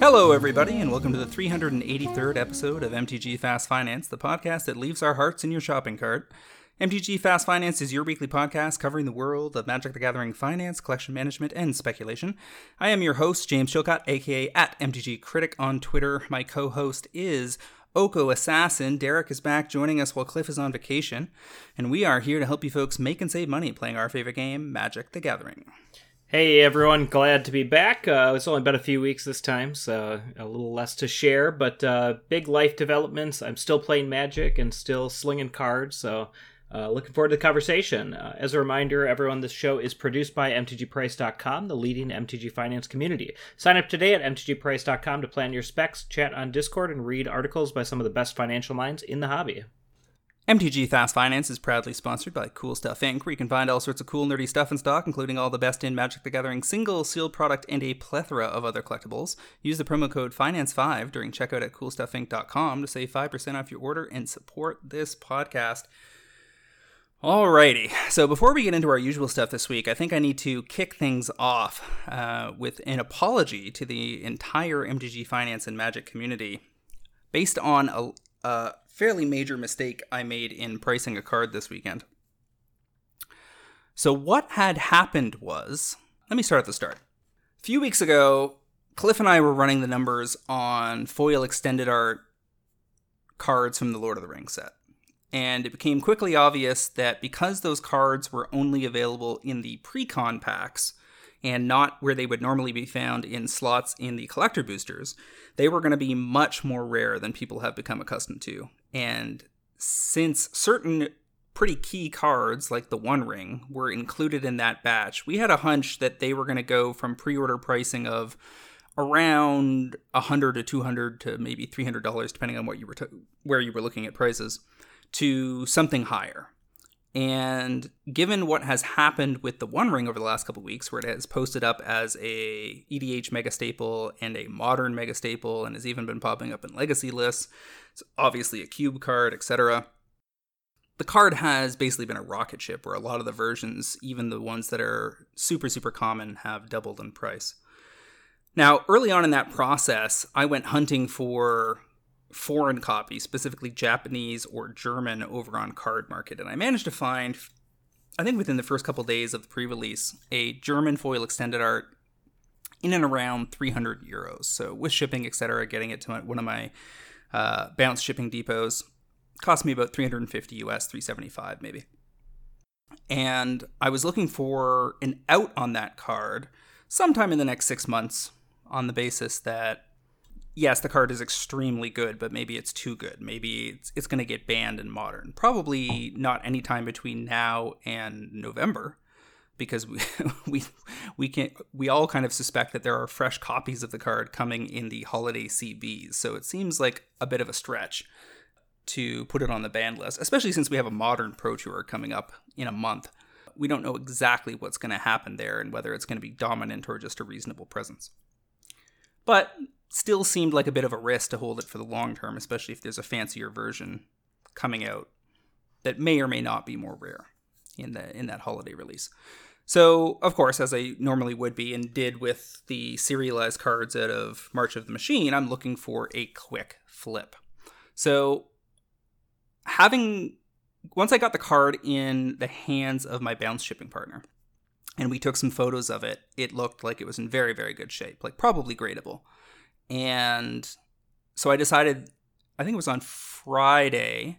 Hello, everybody, and welcome to the 383rd episode of MTG Fast Finance, the podcast that leaves our hearts in your shopping cart. MTG Fast Finance is your weekly podcast covering the world of Magic the Gathering finance, collection management, and speculation. I am your host, James Chilcott, aka at MTG Critic on Twitter. My co host is Oko Assassin. Derek is back joining us while Cliff is on vacation, and we are here to help you folks make and save money playing our favorite game, Magic the Gathering. Hey everyone, glad to be back. Uh, it's only been a few weeks this time, so a little less to share, but uh, big life developments. I'm still playing Magic and still slinging cards, so uh, looking forward to the conversation. Uh, as a reminder, everyone, this show is produced by MTGPrice.com, the leading MTG finance community. Sign up today at MTGPrice.com to plan your specs, chat on Discord, and read articles by some of the best financial minds in the hobby. MTG Fast Finance is proudly sponsored by Cool Stuff Inc., where you can find all sorts of cool, nerdy stuff in stock, including all the best in Magic the Gathering single, sealed product, and a plethora of other collectibles. Use the promo code FINANCE5 during checkout at CoolStuffInc.com to save 5% off your order and support this podcast. Alrighty, so before we get into our usual stuff this week, I think I need to kick things off uh, with an apology to the entire MTG Finance and Magic community based on a, a fairly major mistake I made in pricing a card this weekend. So, what had happened was let me start at the start. A few weeks ago, Cliff and I were running the numbers on foil extended art cards from the Lord of the Rings set. And it became quickly obvious that because those cards were only available in the pre-con packs and not where they would normally be found in slots in the collector boosters, they were going to be much more rare than people have become accustomed to. And since certain pretty key cards like the One Ring were included in that batch, we had a hunch that they were going to go from pre-order pricing of around 100 to 200 to maybe $300 depending on what you were t- where you were looking at prices to something higher. And given what has happened with the One Ring over the last couple weeks, where it has posted up as a EDH mega staple and a modern mega staple, and has even been popping up in legacy lists, it's obviously a cube card, etc. The card has basically been a rocket ship, where a lot of the versions, even the ones that are super super common, have doubled in price. Now, early on in that process, I went hunting for foreign copies, specifically Japanese or German, over on Card Market, and I managed to find, I think within the first couple days of the pre-release, a German foil extended art in and around 300 euros. So with shipping, etc., getting it to one of my uh, bounce shipping depots cost me about 350 US, 375 maybe. And I was looking for an out on that card sometime in the next six months on the basis that yes, the card is extremely good, but maybe it's too good. Maybe it's, it's going to get banned in modern. Probably not any time between now and November, because we we we can we all kind of suspect that there are fresh copies of the card coming in the holiday CBs. So it seems like a bit of a stretch to put it on the ban list, especially since we have a modern Pro Tour coming up in a month. We don't know exactly what's going to happen there and whether it's going to be dominant or just a reasonable presence. But still seemed like a bit of a risk to hold it for the long term, especially if there's a fancier version coming out that may or may not be more rare in the in that holiday release. So, of course, as I normally would be and did with the serialized cards out of March of the Machine, I'm looking for a quick flip. So, having once I got the card in the hands of my bounce shipping partner, and we took some photos of it, it looked like it was in very, very good shape, like probably gradable. And so I decided, I think it was on Friday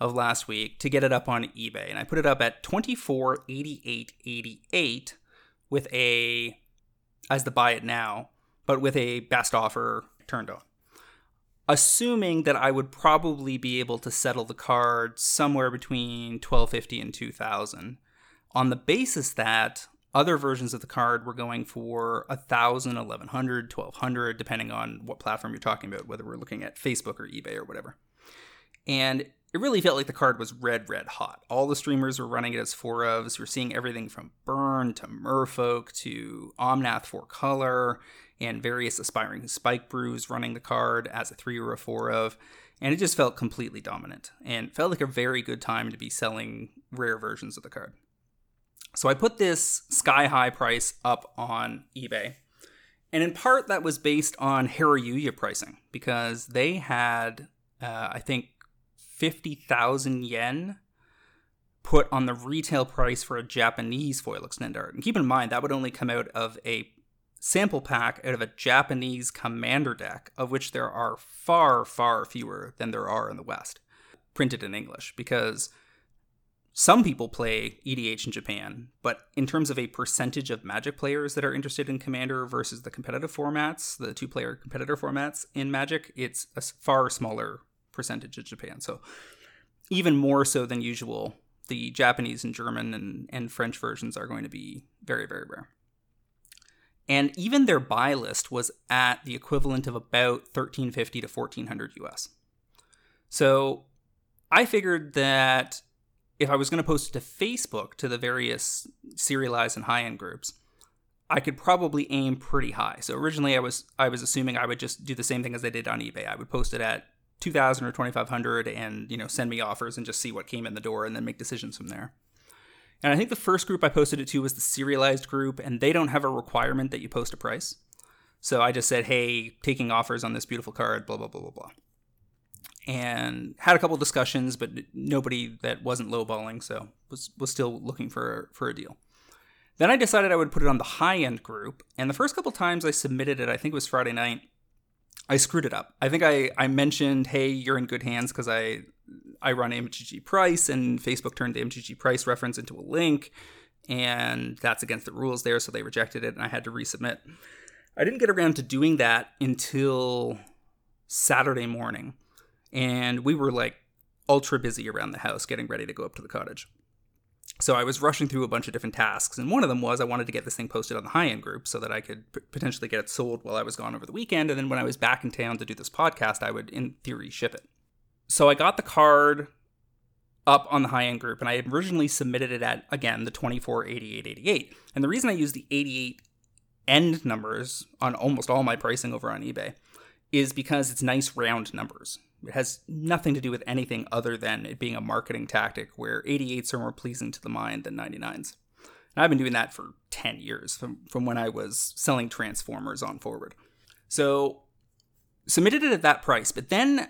of last week, to get it up on eBay. And I put it up at 248888 with a as the buy it now, but with a best offer turned on. Assuming that I would probably be able to settle the card somewhere between 1250 and 2000 on the basis that other versions of the card were going for a thousand, eleven hundred, twelve hundred, depending on what platform you're talking about, whether we're looking at Facebook or eBay or whatever. And it really felt like the card was red, red hot. All the streamers were running it as four ofs. You're seeing everything from Burn to Merfolk to Omnath four color and various aspiring spike brews running the card as a three or a four of. and it just felt completely dominant and felt like a very good time to be selling rare versions of the card. So I put this sky high price up on eBay. And in part, that was based on Hareruya pricing because they had, uh, I think, 50,000 yen put on the retail price for a Japanese foil extend art. And keep in mind, that would only come out of a sample pack out of a Japanese commander deck, of which there are far, far fewer than there are in the West, printed in English, because some people play EDH in Japan, but in terms of a percentage of Magic players that are interested in Commander versus the competitive formats, the two player competitor formats in Magic, it's a far smaller percentage in Japan. So, even more so than usual, the Japanese and German and, and French versions are going to be very, very rare. And even their buy list was at the equivalent of about 1350 to 1400 US. So I figured that if I was going to post it to Facebook to the various serialized and high end groups, I could probably aim pretty high. So originally I was I was assuming I would just do the same thing as I did on eBay. I would post it at 2000 or 2500 and, you know, send me offers and just see what came in the door and then make decisions from there. And I think the first group I posted it to was the serialized group and they don't have a requirement that you post a price. So I just said, "Hey, taking offers on this beautiful card, blah blah blah blah blah." And had a couple discussions, but nobody that wasn't lowballing, so was was still looking for for a deal. Then I decided I would put it on the high end group, and the first couple times I submitted it, I think it was Friday night, I screwed it up. I think I I mentioned, "Hey, you're in good hands" because I I run MTG Price, and Facebook turned the MTG Price reference into a link, and that's against the rules there, so they rejected it, and I had to resubmit. I didn't get around to doing that until Saturday morning and we were like ultra busy around the house getting ready to go up to the cottage. So I was rushing through a bunch of different tasks, and one of them was I wanted to get this thing posted on the high end group so that I could p- potentially get it sold while I was gone over the weekend. And then when I was back in town to do this podcast, I would, in theory, ship it. So I got the card up on the high end group, and I originally submitted it at again the 248888. And the reason I use the 88 end numbers on almost all my pricing over on eBay is because it's nice round numbers. It has nothing to do with anything other than it being a marketing tactic where 88s are more pleasing to the mind than 99s. And I've been doing that for 10 years from, from when I was selling Transformers on forward. So submitted it at that price, but then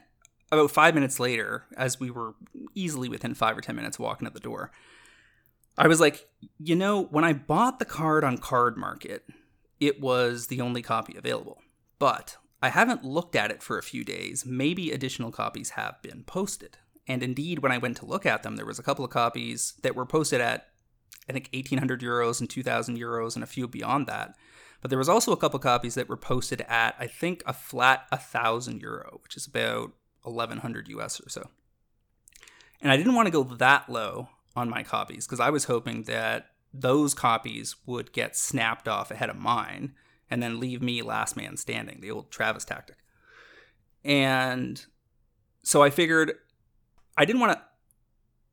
about five minutes later, as we were easily within five or 10 minutes walking at the door, I was like, you know, when I bought the card on Card Market, it was the only copy available. But I haven't looked at it for a few days. Maybe additional copies have been posted. And indeed, when I went to look at them, there was a couple of copies that were posted at, I think, 1,800 euros and 2,000 euros and a few beyond that. But there was also a couple of copies that were posted at, I think, a flat 1,000 euro, which is about 1,100 US or so. And I didn't want to go that low on my copies because I was hoping that those copies would get snapped off ahead of mine and then leave me last man standing, the old Travis tactic. And so I figured I didn't want to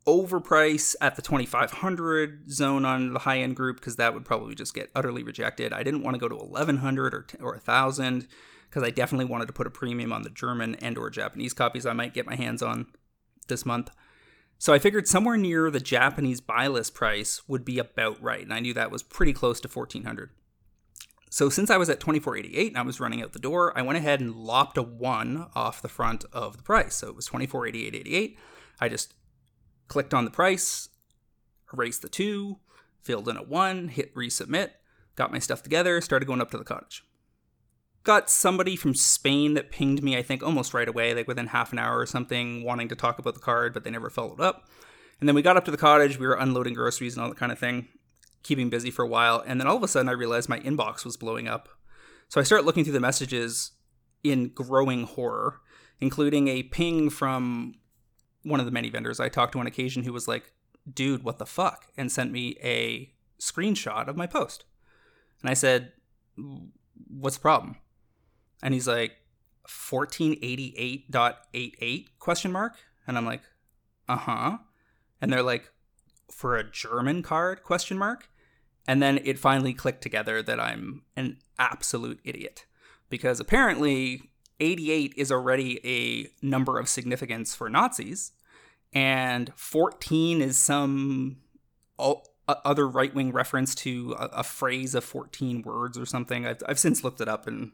overprice at the 2500 zone on the high end group because that would probably just get utterly rejected. I didn't want to go to 1100 or or 1000 because I definitely wanted to put a premium on the German and or Japanese copies I might get my hands on this month. So I figured somewhere near the Japanese buy list price would be about right, and I knew that was pretty close to 1400. So since I was at 2488 and I was running out the door, I went ahead and lopped a 1 off the front of the price. So it was 2488.88. I just clicked on the price, erased the 2, filled in a 1, hit resubmit, got my stuff together, started going up to the cottage. Got somebody from Spain that pinged me, I think, almost right away, like within half an hour or something, wanting to talk about the card, but they never followed up. And then we got up to the cottage, we were unloading groceries and all that kind of thing keeping busy for a while, and then all of a sudden I realized my inbox was blowing up. So I start looking through the messages in growing horror, including a ping from one of the many vendors I talked to on occasion who was like, dude, what the fuck? And sent me a screenshot of my post. And I said, what's the problem? And he's like, 1488.88 question mark? And I'm like, uh-huh. And they're like, for a German card question mark? And then it finally clicked together that I'm an absolute idiot. Because apparently 88 is already a number of significance for Nazis, and 14 is some other right wing reference to a, phrase of 14 words or something. I've, I've since looked it up and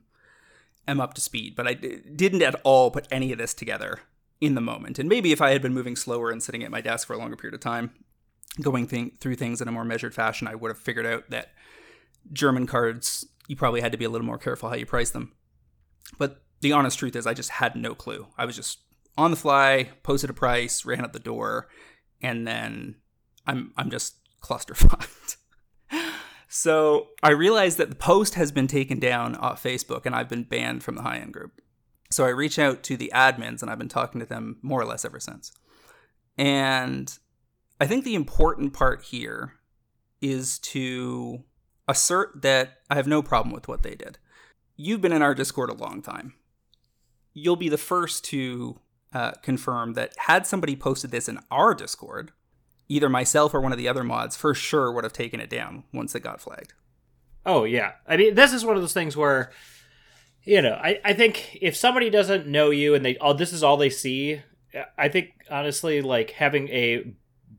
am up to speed, but I d- didn't at all put any of this together in the moment. And maybe if I had been moving slower and sitting at my desk for a longer period of time, going th- through things in a more measured fashion, I would have figured out that German cards, you probably had to be a little more careful how you price them. But the honest truth is, I just had no clue. I was just on the fly, posted a price, ran out the door, and then I'm I'm just clusterfucked. so I realized that the post has been taken down off Facebook, and I've been banned from the high end group. So I reach out to the admins, and I've been talking to them more or less ever since. And I think the important part here is to assert that I have no problem with what they did. You've been in our Discord a long time you'll be the first to uh, confirm that had somebody posted this in our Discord, either myself or one of the other mods for sure would have taken it down once it got flagged. Oh yeah, I mean this is one of those things where, you know, I I think if somebody doesn't know you and they oh this is all they see, I think honestly like having a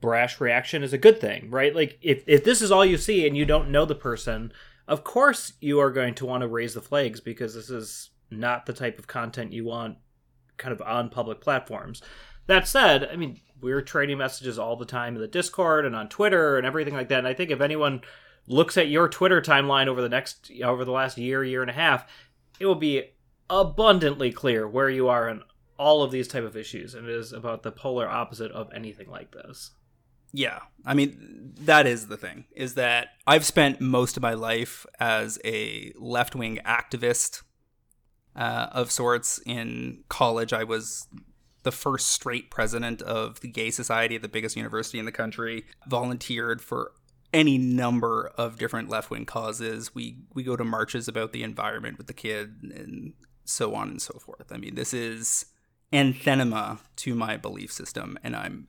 brash reaction is a good thing, right? Like if if this is all you see and you don't know the person, of course you are going to want to raise the flags because this is not the type of content you want kind of on public platforms. That said, I mean, we're trading messages all the time in the Discord and on Twitter and everything like that. And I think if anyone looks at your Twitter timeline over the next over the last year, year and a half, it will be abundantly clear where you are in all of these type of issues and it is about the polar opposite of anything like this. Yeah. I mean, that is the thing is that I've spent most of my life as a left-wing activist uh, of sorts. In college, I was the first straight president of the Gay Society at the biggest university in the country. Volunteered for any number of different left wing causes. We we go to marches about the environment with the kid and so on and so forth. I mean, this is anthenema to my belief system, and I'm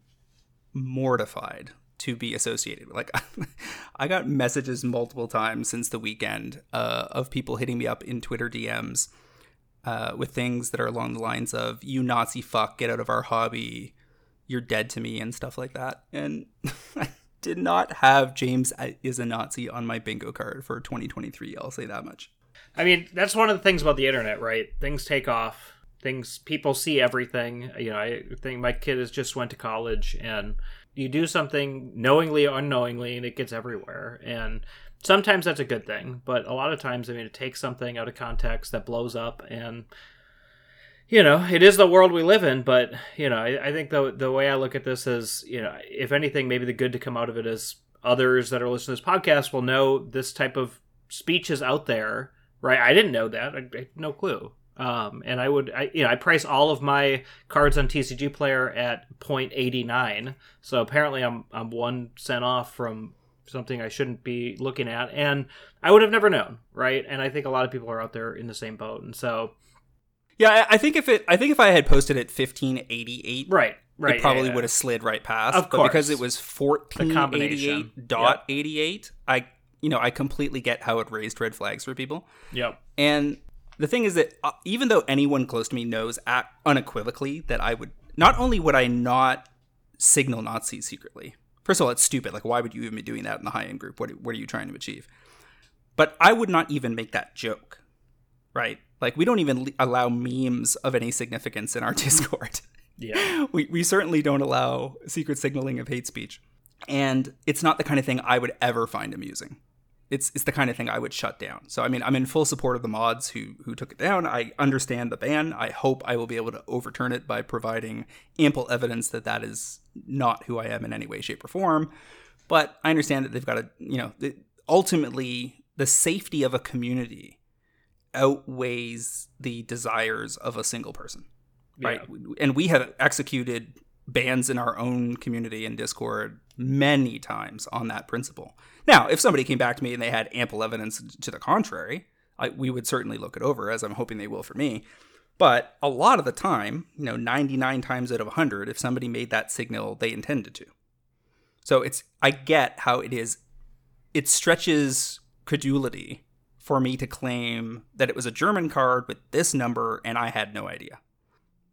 mortified to be associated with. Like, I got messages multiple times since the weekend uh, of people hitting me up in Twitter DMs uh, with things that are along the lines of "you Nazi fuck, get out of our hobby, you're dead to me" and stuff like that. And I did not have James is a Nazi on my bingo card for 2023. I'll say that much. I mean, that's one of the things about the internet, right? Things take off. Things people see everything. You know, I think my kid has just went to college, and you do something knowingly or unknowingly, and it gets everywhere. And sometimes that's a good thing, but a lot of times, I mean, it takes something out of context that blows up, and you know, it is the world we live in. But you know, I, I think the the way I look at this is, you know, if anything, maybe the good to come out of it is others that are listening to this podcast will know this type of speech is out there, right? I didn't know that. I, I no clue. Um, and I would, I, you know, I price all of my cards on TCG Player at 0.89. So apparently, I'm I'm one cent off from something I shouldn't be looking at, and I would have never known, right? And I think a lot of people are out there in the same boat, and so. Yeah, I think if it, I think if I had posted eighty eight, right, right, it probably yeah, yeah. would have slid right past. Of but course. because it was fourteen eighty eight dot eighty eight, I, you know, I completely get how it raised red flags for people. Yep. And the thing is that uh, even though anyone close to me knows at, unequivocally that I would not only would I not signal Nazis secretly, First of all, it's stupid. Like, why would you even be doing that in the high end group? What, what are you trying to achieve? But I would not even make that joke, right? Like, we don't even allow memes of any significance in our Discord. Yeah. we, we certainly don't allow secret signaling of hate speech. And it's not the kind of thing I would ever find amusing it's it's the kind of thing I would shut down. So I mean, I'm in full support of the mods who who took it down. I understand the ban. I hope I will be able to overturn it by providing ample evidence that that is not who I am in any way, shape, or form. But I understand that they've got to, you know, ultimately the safety of a community outweighs the desires of a single person, right? Yeah. And we have executed bans in our own community and Discord many times on that principle. Now, if somebody came back to me and they had ample evidence to the contrary, I, we would certainly look it over, as I'm hoping they will for me. But a lot of the time, you know, 99 times out of 100, if somebody made that signal, they intended to. So it's, I get how it is, it stretches credulity for me to claim that it was a German card with this number and I had no idea.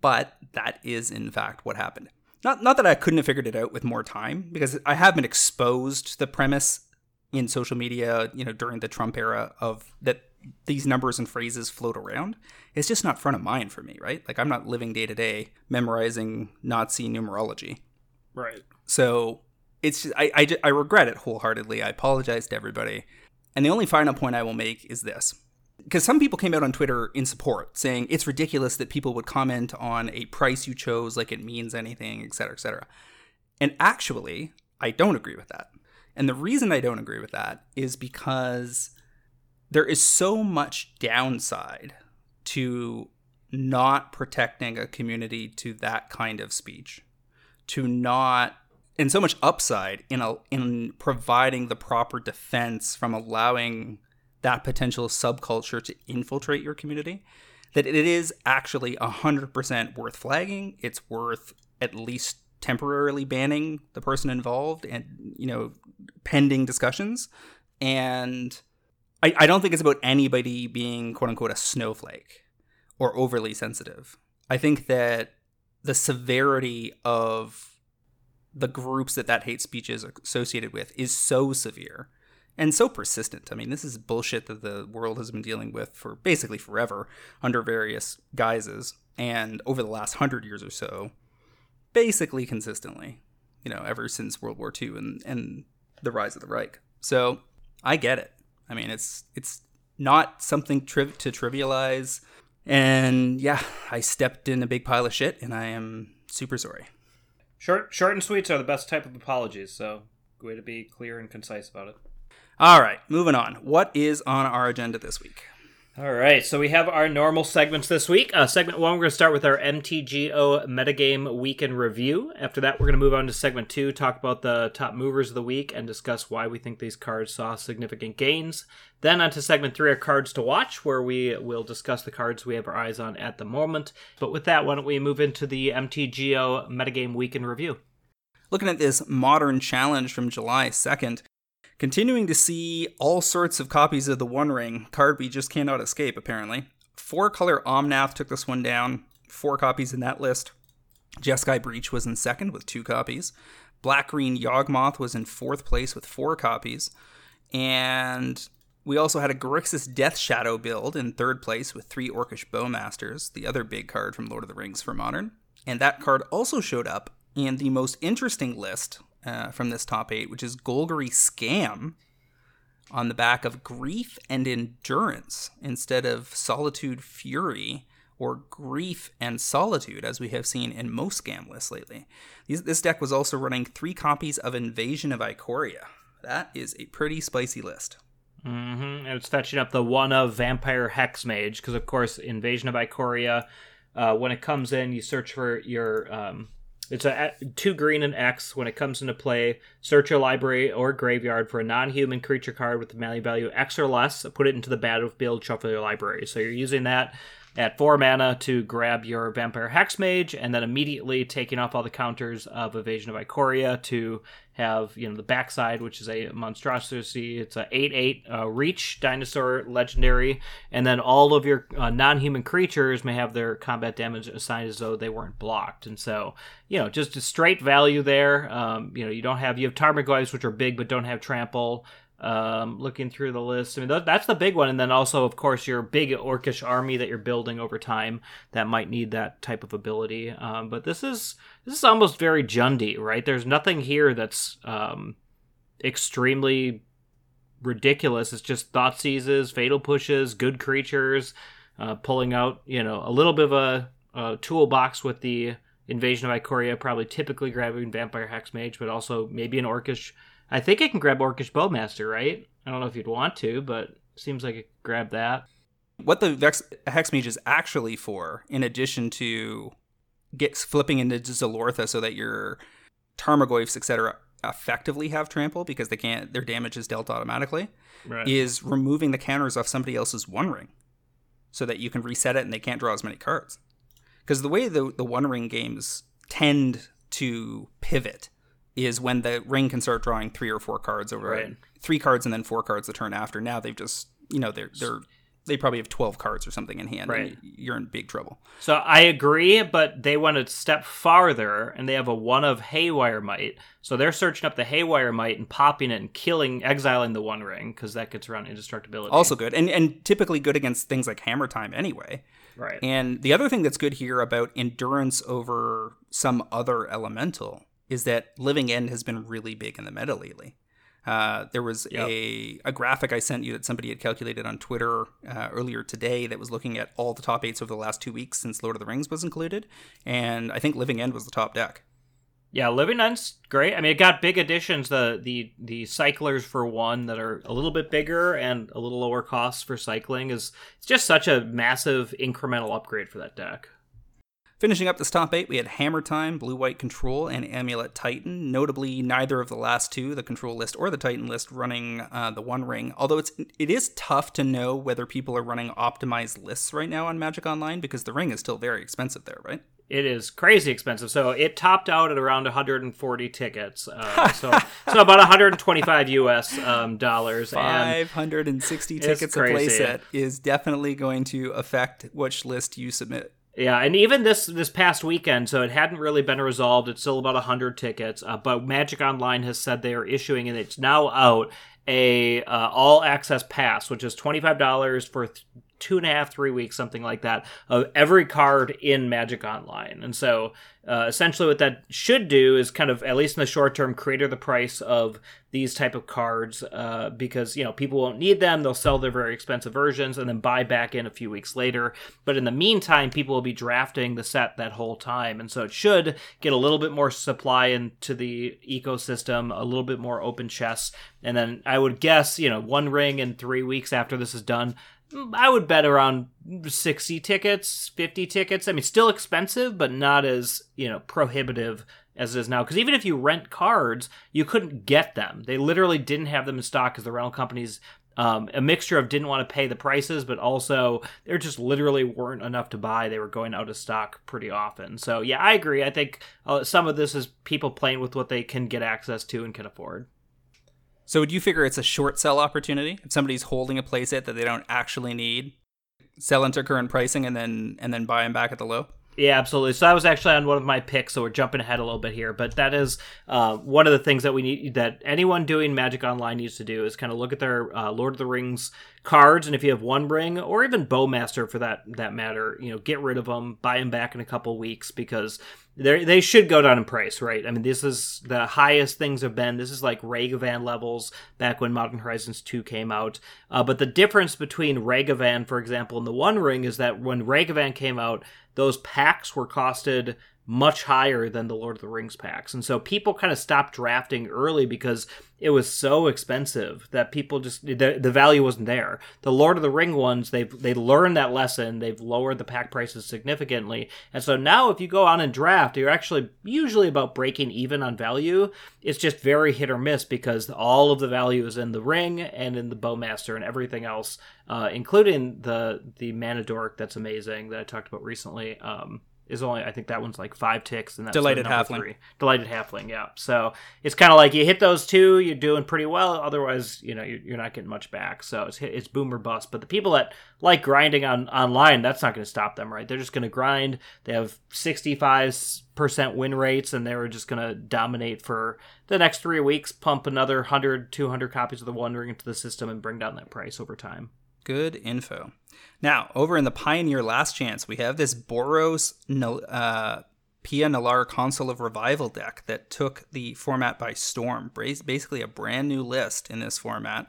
But that is in fact what happened. Not not that I couldn't have figured it out with more time because I have been exposed to the premise in social media, you know, during the Trump era of that these numbers and phrases float around. It's just not front of mind for me, right? Like I'm not living day to day memorizing Nazi numerology. Right. So it's just, I, I, I regret it wholeheartedly. I apologize to everybody. And the only final point I will make is this. Because some people came out on Twitter in support, saying it's ridiculous that people would comment on a price you chose like it means anything, et cetera, et cetera. And actually, I don't agree with that. And the reason I don't agree with that is because there is so much downside to not protecting a community to that kind of speech, to not and so much upside in a, in providing the proper defense from allowing that potential subculture to infiltrate your community that it is actually 100% worth flagging. It's worth at least temporarily banning the person involved and you know pending discussions. And I, I don't think it's about anybody being quote unquote a snowflake or overly sensitive. I think that the severity of the groups that that hate speech is associated with is so severe and so persistent. I mean, this is bullshit that the world has been dealing with for basically forever under various guises and over the last hundred years or so, basically consistently, you know, ever since World War II and, and the rise of the Reich. So I get it. I mean, it's it's not something to trivialize. And yeah, I stepped in a big pile of shit, and I am super sorry. Short, short and sweets are the best type of apologies. So, way to be clear and concise about it. All right, moving on. What is on our agenda this week? All right, so we have our normal segments this week. Uh, segment one, we're going to start with our MTGO metagame week in review. After that, we're going to move on to segment two, talk about the top movers of the week, and discuss why we think these cards saw significant gains. Then on to segment three, our cards to watch, where we will discuss the cards we have our eyes on at the moment. But with that, why don't we move into the MTGO metagame week in review? Looking at this modern challenge from July 2nd, Continuing to see all sorts of copies of the One Ring card we just cannot escape, apparently. Four color Omnath took this one down, four copies in that list. Jeskai Breach was in second with two copies. Black Green Yawgmoth was in fourth place with four copies. And we also had a Grixis Death Shadow build in third place with three Orcish Bowmasters, the other big card from Lord of the Rings for Modern. And that card also showed up in the most interesting list uh, from this top eight, which is Golgari Scam on the back of Grief and Endurance instead of Solitude Fury or Grief and Solitude, as we have seen in most scam lists lately. These, this deck was also running three copies of Invasion of Ikoria. That is a pretty spicy list. Mm-hmm. And it's fetching up the one of Vampire Hex Mage, because of course, Invasion of Ikoria, uh, when it comes in, you search for your um, it's a two green and X when it comes into play. Search your library or graveyard for a non-human creature card with the value value X or less. Put it into the battlefield. Shuffle your library. So you're using that at four mana to grab your Vampire Hexmage, and then immediately taking off all the counters of Invasion of Ikoria to have you know the backside, which is a monstrosity. It's a eight eight uh, reach dinosaur legendary, and then all of your uh, non human creatures may have their combat damage assigned as though they weren't blocked. And so you know just a straight value there. Um, you know you don't have you have Tarmogoyfs which are big but don't have trample um, looking through the list. I mean, th- that's the big one. And then also, of course, your big orcish army that you're building over time that might need that type of ability. Um, but this is this is almost very Jundi, right? There's nothing here that's um, extremely ridiculous. It's just Thoughtseizes, fatal pushes, good creatures, uh, pulling out you know a little bit of a, a toolbox with the invasion of Ikoria, probably typically grabbing vampire hexmage, but also maybe an orcish I think I can grab Orcish Bowmaster, right? I don't know if you'd want to, but seems like I could grab that. What the Vex Hexmage is actually for, in addition to get flipping into Zilortha so that your Tarmogoyfs, etc., effectively have trample because they can't their damage is dealt automatically, right. is removing the counters off somebody else's one ring. So that you can reset it and they can't draw as many cards. Because the way the the one ring games tend to pivot is when the ring can start drawing three or four cards over right. three cards and then four cards the turn after. Now they've just you know they're they're they probably have 12 cards or something in hand Right. and you're in big trouble So I agree, but they went a step farther and they have a one of Haywire Mite. So they're searching up the Haywire Mite and popping it and killing, exiling the One Ring because that gets around indestructibility. also good and and typically good against things like hammer time anyway right. and the other thing that's good here about endurance over some other elemental is that living end has been really big in the meta lately uh, there was Yep. a, a graphic I sent you that somebody had calculated on Twitter uh, earlier today that was looking at all the top eights over the last two weeks since Lord of the Rings was included, and I think Living End was the top deck. Yeah, Living End's great. I mean, it got big additions. The the the cyclers for one that are a little bit bigger and a little lower cost for cycling is it's just such a massive incremental upgrade for that deck. Finishing up this top eight, we had Hammer Time, Blue White Control, and Amulet Titan. Notably, neither of the last two, the Control list or the Titan list, running uh, the One Ring. Although it's it is tough to know whether people are running optimized lists right now on Magic Online because the Ring is still very expensive there, right? It is crazy expensive. So it topped out at around 140 tickets. Uh, so so about 125 US um, dollars. 560 It's tickets a playset is definitely going to affect which list you submit. Yeah, and even this this past weekend, so it hadn't really been resolved. It's still about hundred tickets, uh, but Magic Online has said they are issuing, and it's now out a uh, all access pass, which is twenty five dollars for th- two and a half, three weeks, something like that, of every card in Magic Online. And so, uh, essentially, what that should do is kind of, at least in the short term, crater the price of these type of cards uh, because you know people won't need them. They'll sell their very expensive versions and then buy back in a few weeks later. But in the meantime, people will be drafting the set that whole time, and so it should get a little bit more supply into the ecosystem, a little bit more open chests, and then I would guess you know one ring in three weeks after this is done. I would bet around 60 tickets, 50 tickets. I mean, still expensive, but not as, you know, prohibitive as it is now. Because even if you rent cards, you couldn't get them. They literally didn't have them in stock because the rental companies, um, a mixture of didn't want to pay the prices, but also there just literally weren't enough to buy. They were going out of stock pretty often. So, yeah, I agree. I think uh, some of this is people playing with what they can get access to and can afford. So would you figure it's a short sell opportunity if somebody's holding a playset that they don't actually need, sell into current pricing and then and then buy them back at the low? Yeah, absolutely. So that was actually on one of my picks. So we're jumping ahead a little bit here, but that is uh, one of the things that we need that anyone doing Magic Online needs to do is kind of look at their uh, Lord of the Rings cards, and if you have one ring or even Bowmaster for that that matter, you know, get rid of them, buy them back in a couple weeks because they they should go down in price, right? I mean, this is the highest things have been. This is like Ragavan levels back when Modern Horizons 2 came out. Uh, but the difference between Ragavan, for example, and the One Ring is that when Ragavan came out, those packs were costed much higher than the Lord of the Rings packs. And so people kind of stopped drafting early because it was so expensive that people just the, the value wasn't there. The Lord of the Ring ones, they've they learned that lesson. They've lowered the pack prices significantly. And so now if you go on and draft, you're actually usually about breaking even on value. It's just very hit or miss because all of the value is in the ring and in the Bowmaster and everything else, uh, including the the Manadork that's amazing that I talked about recently. Um, is only I think that one's like five ticks and that's Delighted Halfling. three. Delighted Halfling, yeah. So it's kind of like you hit those two, you're doing pretty well. Otherwise, you know, you're, you're not getting much back. So it's it's boom or bust. But the people that like grinding on online, that's not going to stop them, right? They're just going to grind. They have 65 percent win rates, and they're just going to dominate for the next three weeks. Pump another 100, 200 copies of the One Ring into the system and bring down that price over time. Good info. Now, over in the Pioneer Last Chance, we have this Boros uh, Pia Nalaar Consul of Revival deck that took the format by storm. Basically, a brand new list in this format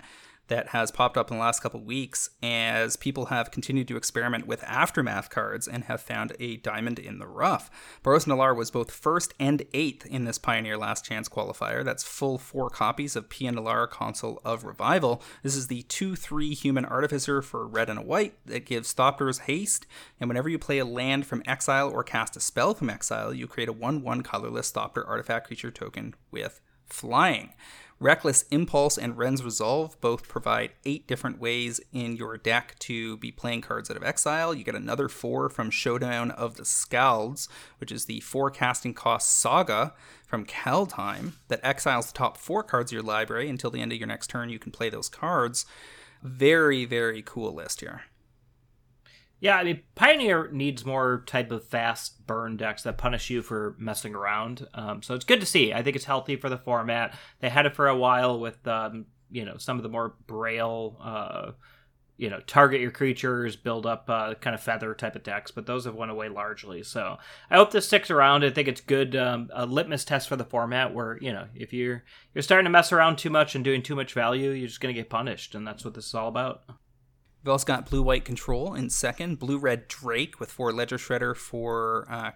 that has popped up in the last couple weeks as people have continued to experiment with aftermath cards and have found a diamond in the rough. Boros Nalaar was both first and eighth in this Pioneer Last Chance qualifier. That's full four copies of Pia Nalaar Consul of Revival. This is the 2 3 human artificer for red and a white that gives Thopters haste, and whenever you play a land from exile or cast a spell from exile, you create a 1 1 colorless Thopter artifact creature token with flying. Reckless Impulse and Wrenn's Resolve both provide eight different ways in your deck to be playing cards out of exile. You get another four from Showdown of the Skalds, which is the four casting cost saga from Kaldheim that exiles the top four cards of your library. Until the end of your next turn, you can play those cards. very, very cool list here. Yeah, I mean, Pioneer needs more type of fast burn decks that punish you for messing around. Um, so it's good to see. I think it's healthy for the format. They had it for a while with, um, you know, some of the more braille, uh, you know, target your creatures, build up uh, kind of feather type of decks, but those have went away largely. So I hope this sticks around. I think it's good um, a litmus test for the format where you know if you're you're starting to mess around too much and doing too much value, you're just going to get punished, and that's what this is all about. We've also got blue white control in second, blue red Drake with four Ledger Shredder for uh,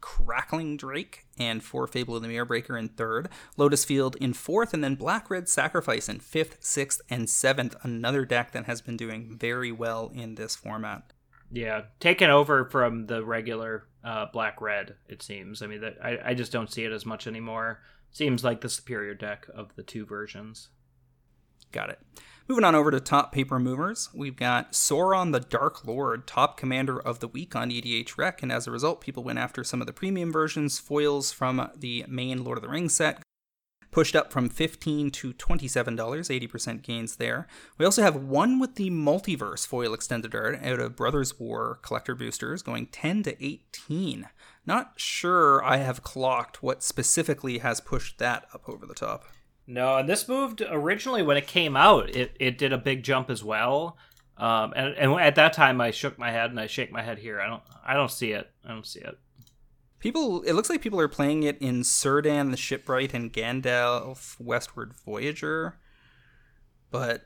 Crackling Drake, and four Fable of the Mirror Breaker in third, Lotus Field in fourth, and then Black Red Sacrifice in fifth, sixth, and seventh. Another deck that has been doing very well in this format. Yeah, taken over from the regular uh, Black Red, it seems. I mean, that, I, I just don't see it as much anymore. Seems like the superior deck of the two versions. Got it. Moving on over to top paper movers, we've got Sauron the Dark Lord, top commander of the week on EDH Rec, and as a result, people went after some of the premium versions, foils from the main Lord of the Rings set, pushed up from 15 to $27, 80% gains there. We also have one with the multiverse foil extended art out of Brothers War collector boosters going 10 to 18. Not sure I have clocked what specifically has pushed that up over the top. No, and this moved originally when it came out. It it did a big jump as well. Um, and and at that time, I shook my head and I shake my head here. I don't I don't see it. I don't see it. People, it looks like people are playing it in Cirdan the Shipwright and Gandalf Westward Voyager, but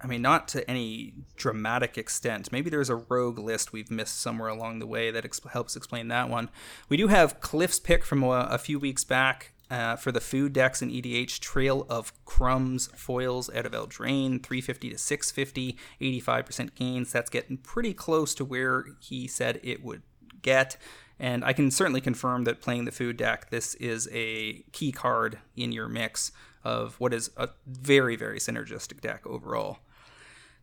I mean, not to any dramatic extent. Maybe there's a rogue list we've missed somewhere along the way that ex- helps explain that one. We do have Cliff's pick from a, a few weeks back uh, for the food decks in EDH, Trail of Crumbs foils out of Eldraine, 350 to 650, 85% gains. That's getting pretty close to where he said it would get. And I can certainly confirm that playing the food deck, this is a key card in your mix of what is a very, very synergistic deck overall.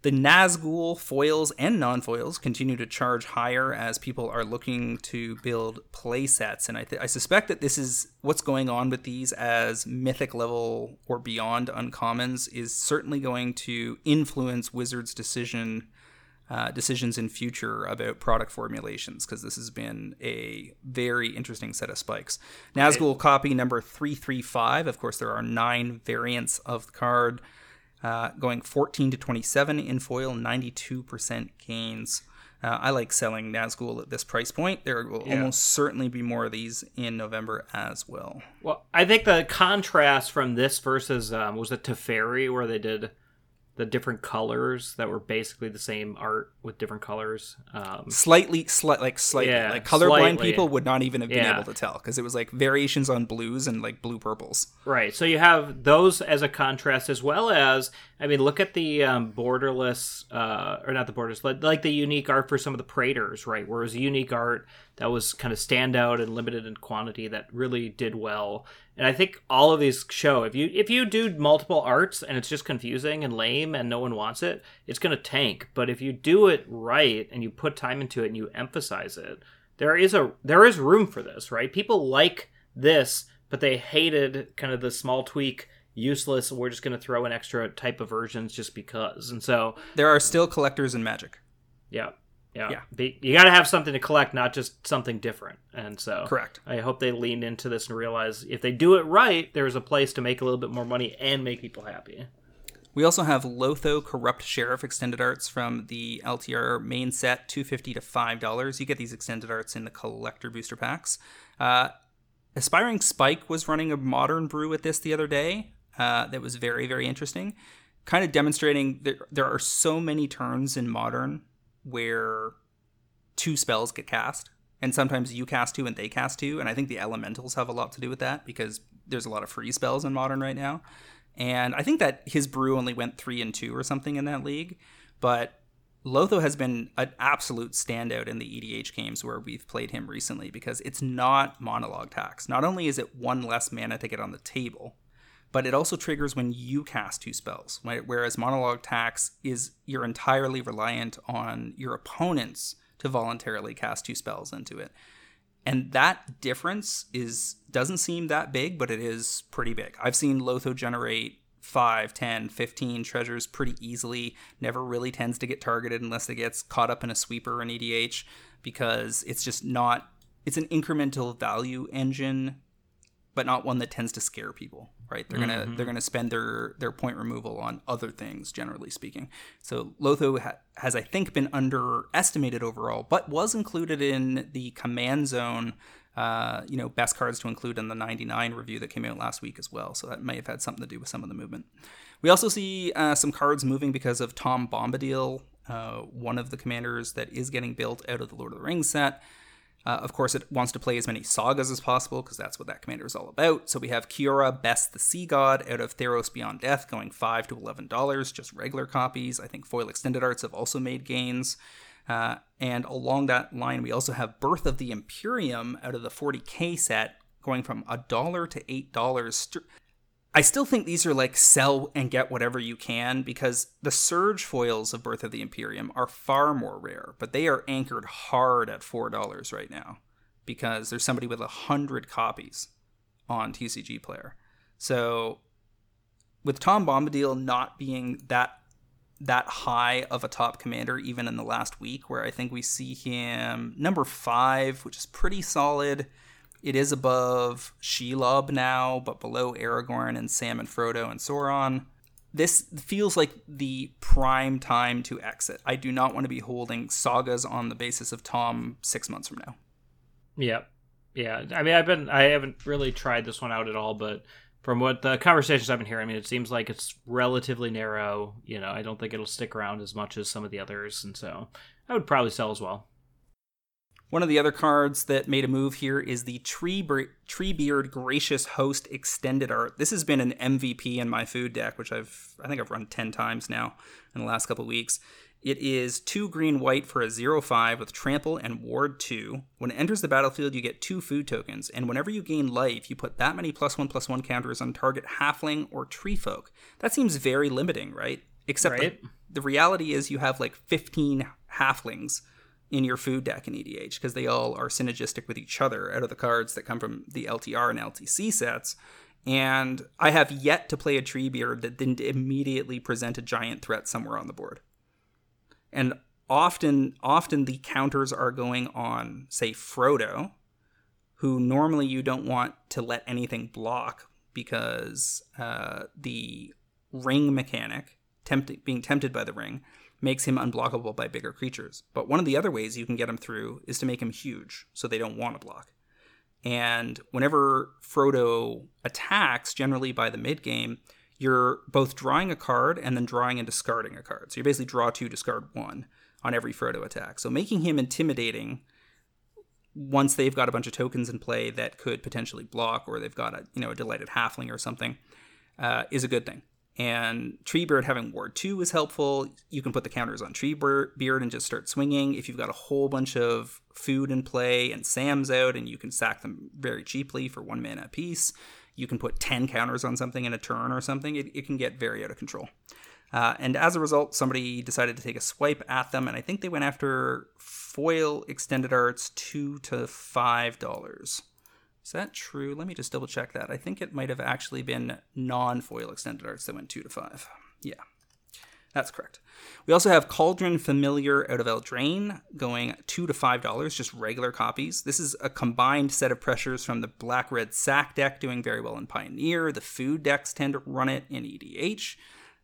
The Nazgul foils and non foils continue to charge higher as people are looking to build play sets. And I, th- I suspect that this is what's going on with these as mythic level or beyond uncommons is certainly going to influence Wizards' decision. Uh, decisions in future about product formulations because this has been a very interesting set of spikes. Nazgul copy number 335. Of course, there are nine variants of the card uh, going 14 to 27 in foil, 92% gains. Uh, I like selling Nazgul at this price point. There will yeah. almost certainly be more of these in November as well. Well, I think the contrast from this versus um, was it Teferi where they did the different colors that were basically the same art with different colors. Um, slightly, slight, like slightly, yeah, like colorblind slightly. people would not even have been yeah. able to tell because it was like variations on blues and like blue purples. Right. So you have those as a contrast, as well as I mean, look at the um, borderless, uh, or not the borders, like the unique art for some of the Praetors, right? Where it was unique art that was kind of standout and limited in quantity that really did well. And I think all of these show if you if you do multiple arts and it's just confusing and lame and no one wants it, it's going to tank. But if you do it right and you put time into it and you emphasize it, there is a there is room for this, right? People like this, but they hated kind of the small tweak useless we're just going to throw in extra type of versions just because and so there are still collectors in magic yeah yeah. yeah. Be, you got to have something to collect, not just something different. And so, correct. I hope they lean into this and realize if they do it right, there's a place to make a little bit more money and make people happy. We also have Lotho Corrupt Sheriff extended arts from the LTR main set, two fifty to five dollars. You get these extended arts in the collector booster packs. Uh, Aspiring Spike was running a modern brew with this the other day. Uh, that was very very interesting, kind of demonstrating that there are so many turns in modern where two spells get cast and sometimes you cast two and they cast two and i think the elementals have a lot to do with that because there's a lot of free spells in modern right now. And i think that his brew only went three and two or something in that league but lotho has been an absolute standout in the edh games where we've played him recently because it's not monologue tax. Not only is it one less mana to get on the table but it also triggers when you cast two spells. Right? Whereas monologue tax is you're entirely reliant on your opponents to voluntarily cast two spells into it. And that difference is doesn't seem that big, but it is pretty big. I've seen Lotho generate 5, 10, 15 treasures pretty easily. Never really tends to get targeted unless it gets caught up in a sweeper or an EDH because it's just not it's an incremental value engine but not one that tends to scare people right? They're gonna mm-hmm. they're gonna spend their their point removal on other things generally speaking. So lotho ha- has i think been underestimated overall but was included in the command zone uh, you know best cards to include in the 99 review that came out last week as well. So that may have had something to do with some of the movement. We also see uh, some cards moving because of tom bombadil uh, one of the commanders that is getting built out of the lord of the rings set uh, of course, it wants to play as many sagas as possible because that's what that commander is all about. So we have Kiora, Bests the Sea God, out of Theros Beyond Death, going five to eleven dollars, just regular copies. I think foil extended arts have also made gains. Uh, and along that line, we also have Birth of the Imperium out of the 40k set, going from a dollar to eight dollars. I still think these are like sell and get whatever you can because the surge foils of Birth of the Imperium are far more rare, but they are anchored hard at four dollars right now because there's somebody with a hundred copies on TCG Player. So with Tom Bombadil not being that that high of a top commander even in the last week, where I think we see him number five, which is pretty solid it is above Shelob now, but below Aragorn and Sam and Frodo and Sauron. This feels like the prime time to exit. I do not want to be holding sagas on the basis of Tom six months from now. Yeah, yeah. I mean, I've been I haven't really tried this one out at all, but from what the conversations I've been hearing, I mean, it seems like it's relatively narrow. You know, I don't think it'll stick around as much as some of the others, and so I would probably sell as well. One of the other cards that made a move here is the Tree Treebeard Gracious Host Extended Art. This has been an MVP in my food deck, which I've I think I've run ten times now in the last couple weeks. It is two green white for a 0-5 with trample and ward 2. When it enters the battlefield, you get two food tokens, and whenever you gain life, you put that many plus one plus one counters on target halfling or tree folk. That seems very limiting, right? Except right. The, the reality is you have like 15 halflings in your food deck in EDH because they all are synergistic with each other out of the cards that come from the LTR and LTC sets. And I have yet to play a Treebeard that didn't immediately present a giant threat somewhere on the board. And often, often the counters are going on, say, Frodo, who normally you don't want to let anything block because uh, the ring mechanic, tempt- being tempted by the ring, makes him unblockable by bigger creatures. But one of the other ways you can get him through is to make him huge so they don't want to block. And whenever Frodo attacks, generally by the mid game, you're both drawing a card and then drawing and discarding a card. So you basically draw two, discard one on every Frodo attack. So making him intimidating once they've got a bunch of tokens in play that could potentially block, or they've got a you know a delighted halfling or something, uh, is a good thing. And Treebeard having Ward 2 is helpful. You can put the counters on Treebeard and just start swinging. If you've got a whole bunch of food in play and Sam's out and you can sack them very cheaply for one mana a piece, you can put 10 counters on something in a turn or something. It, it can get very out of control. Uh, and as a result, somebody decided to take a swipe at them, and I think they went after foil extended arts two to five dollars. Is that true? Let me just double check that. I think it might have actually been non foil extended arts that went 2 to 5. Yeah, that's correct. We also have Cauldron Familiar out of Eldraine going 2 to $5, just regular copies. This is a combined set of pressures from the Black Red Sack deck doing very well in Pioneer. The food decks tend to run it in EDH.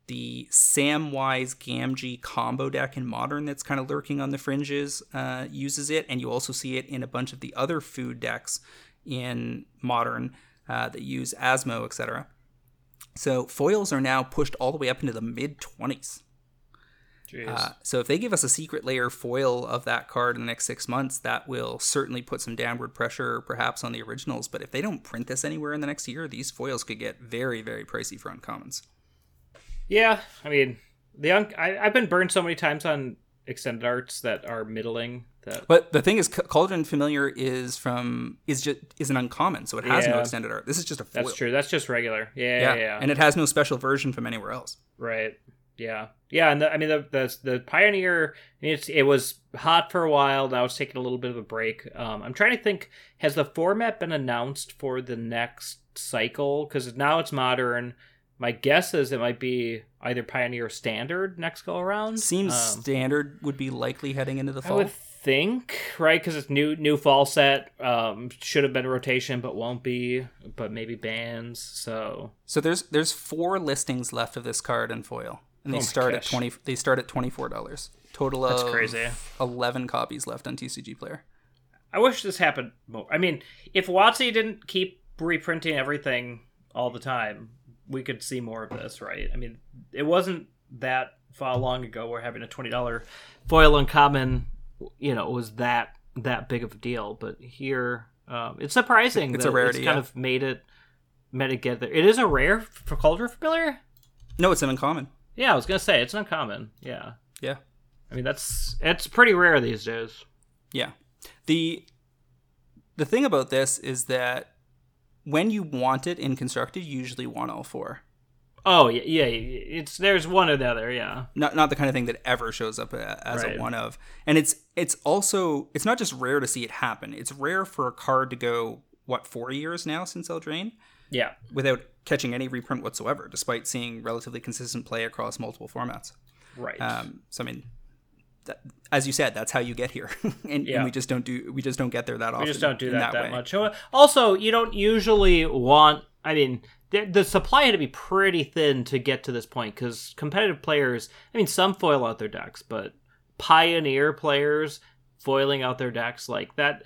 The Samwise Gamgee combo deck in Modern that's kind of lurking on the fringes uh, uses it, and you also see it in a bunch of the other food decks in modern uh, that use Asmo, etc. So foils are now pushed all the way up into the mid 20s. Uh, so if they give us a Secret Lair foil of that card in the next six months, that will certainly put some downward pressure, perhaps, on the originals. But if they don't print this anywhere in the next year, these foils could get very, very pricey for uncommons. Yeah, I mean, the un- I, I've been burned so many times on extended arts that are middling that. But the thing is, Cauldron Familiar is from is just is an uncommon, so it has yeah. no extended art. This is just a foil. That's true. That's just regular. Yeah, yeah, yeah, And it has no special version from anywhere else. Right. Yeah, yeah, and the, I mean the, the the Pioneer, it's it was hot for a while. Now it's taking a little bit of a break. Um, I'm trying to think, has the format been announced for the next cycle? Because now it's modern. my guess is it might be either Pioneer or Standard next go around. Seems Um, standard would be likely heading into the I fall. would think, right? Because it's new new fall set. Um, should have been rotation, but won't be. But maybe bans. So So there's there's four listings left of this card in foil, and they Oh start at twenty. They start at twenty four dollars. Total of That's crazy. Eleven copies left on TCG Player. I wish this happened more. I mean, if WotC didn't keep reprinting everything all the time, we could see more of this, right? I mean, it wasn't that far long ago we're having a twenty dollar foil uncommon, you know, it was that that big of a deal. But here, um, it's surprising. It's that a rarity, It's kind yeah. of made it made it get there. It is a rare for Cauldron Familiar. No, it's an uncommon. Yeah, I was gonna say it's uncommon. Yeah, Yeah, I mean that's it's pretty rare these days. yeah. The the thing about this is that when you want it in constructed, you usually want all four. Oh yeah, yeah. It's there's one or the other. Yeah. not not the kind of thing that ever shows up as Right. a one of and it's it's also it's not just rare to see it happen it's rare for a card to go what four years now since eldraine Yeah. without catching any reprint whatsoever despite seeing relatively consistent play across multiple formats Right. um, so i mean that, as you said that's how you get here and, Yeah. and we just don't do we just don't get there that often we just don't do in that that, much. Also, you don't usually want. I mean, the, the supply had to be pretty thin to get to this point because competitive players. I mean, some foil out their decks, but pioneer players foiling out their decks like that.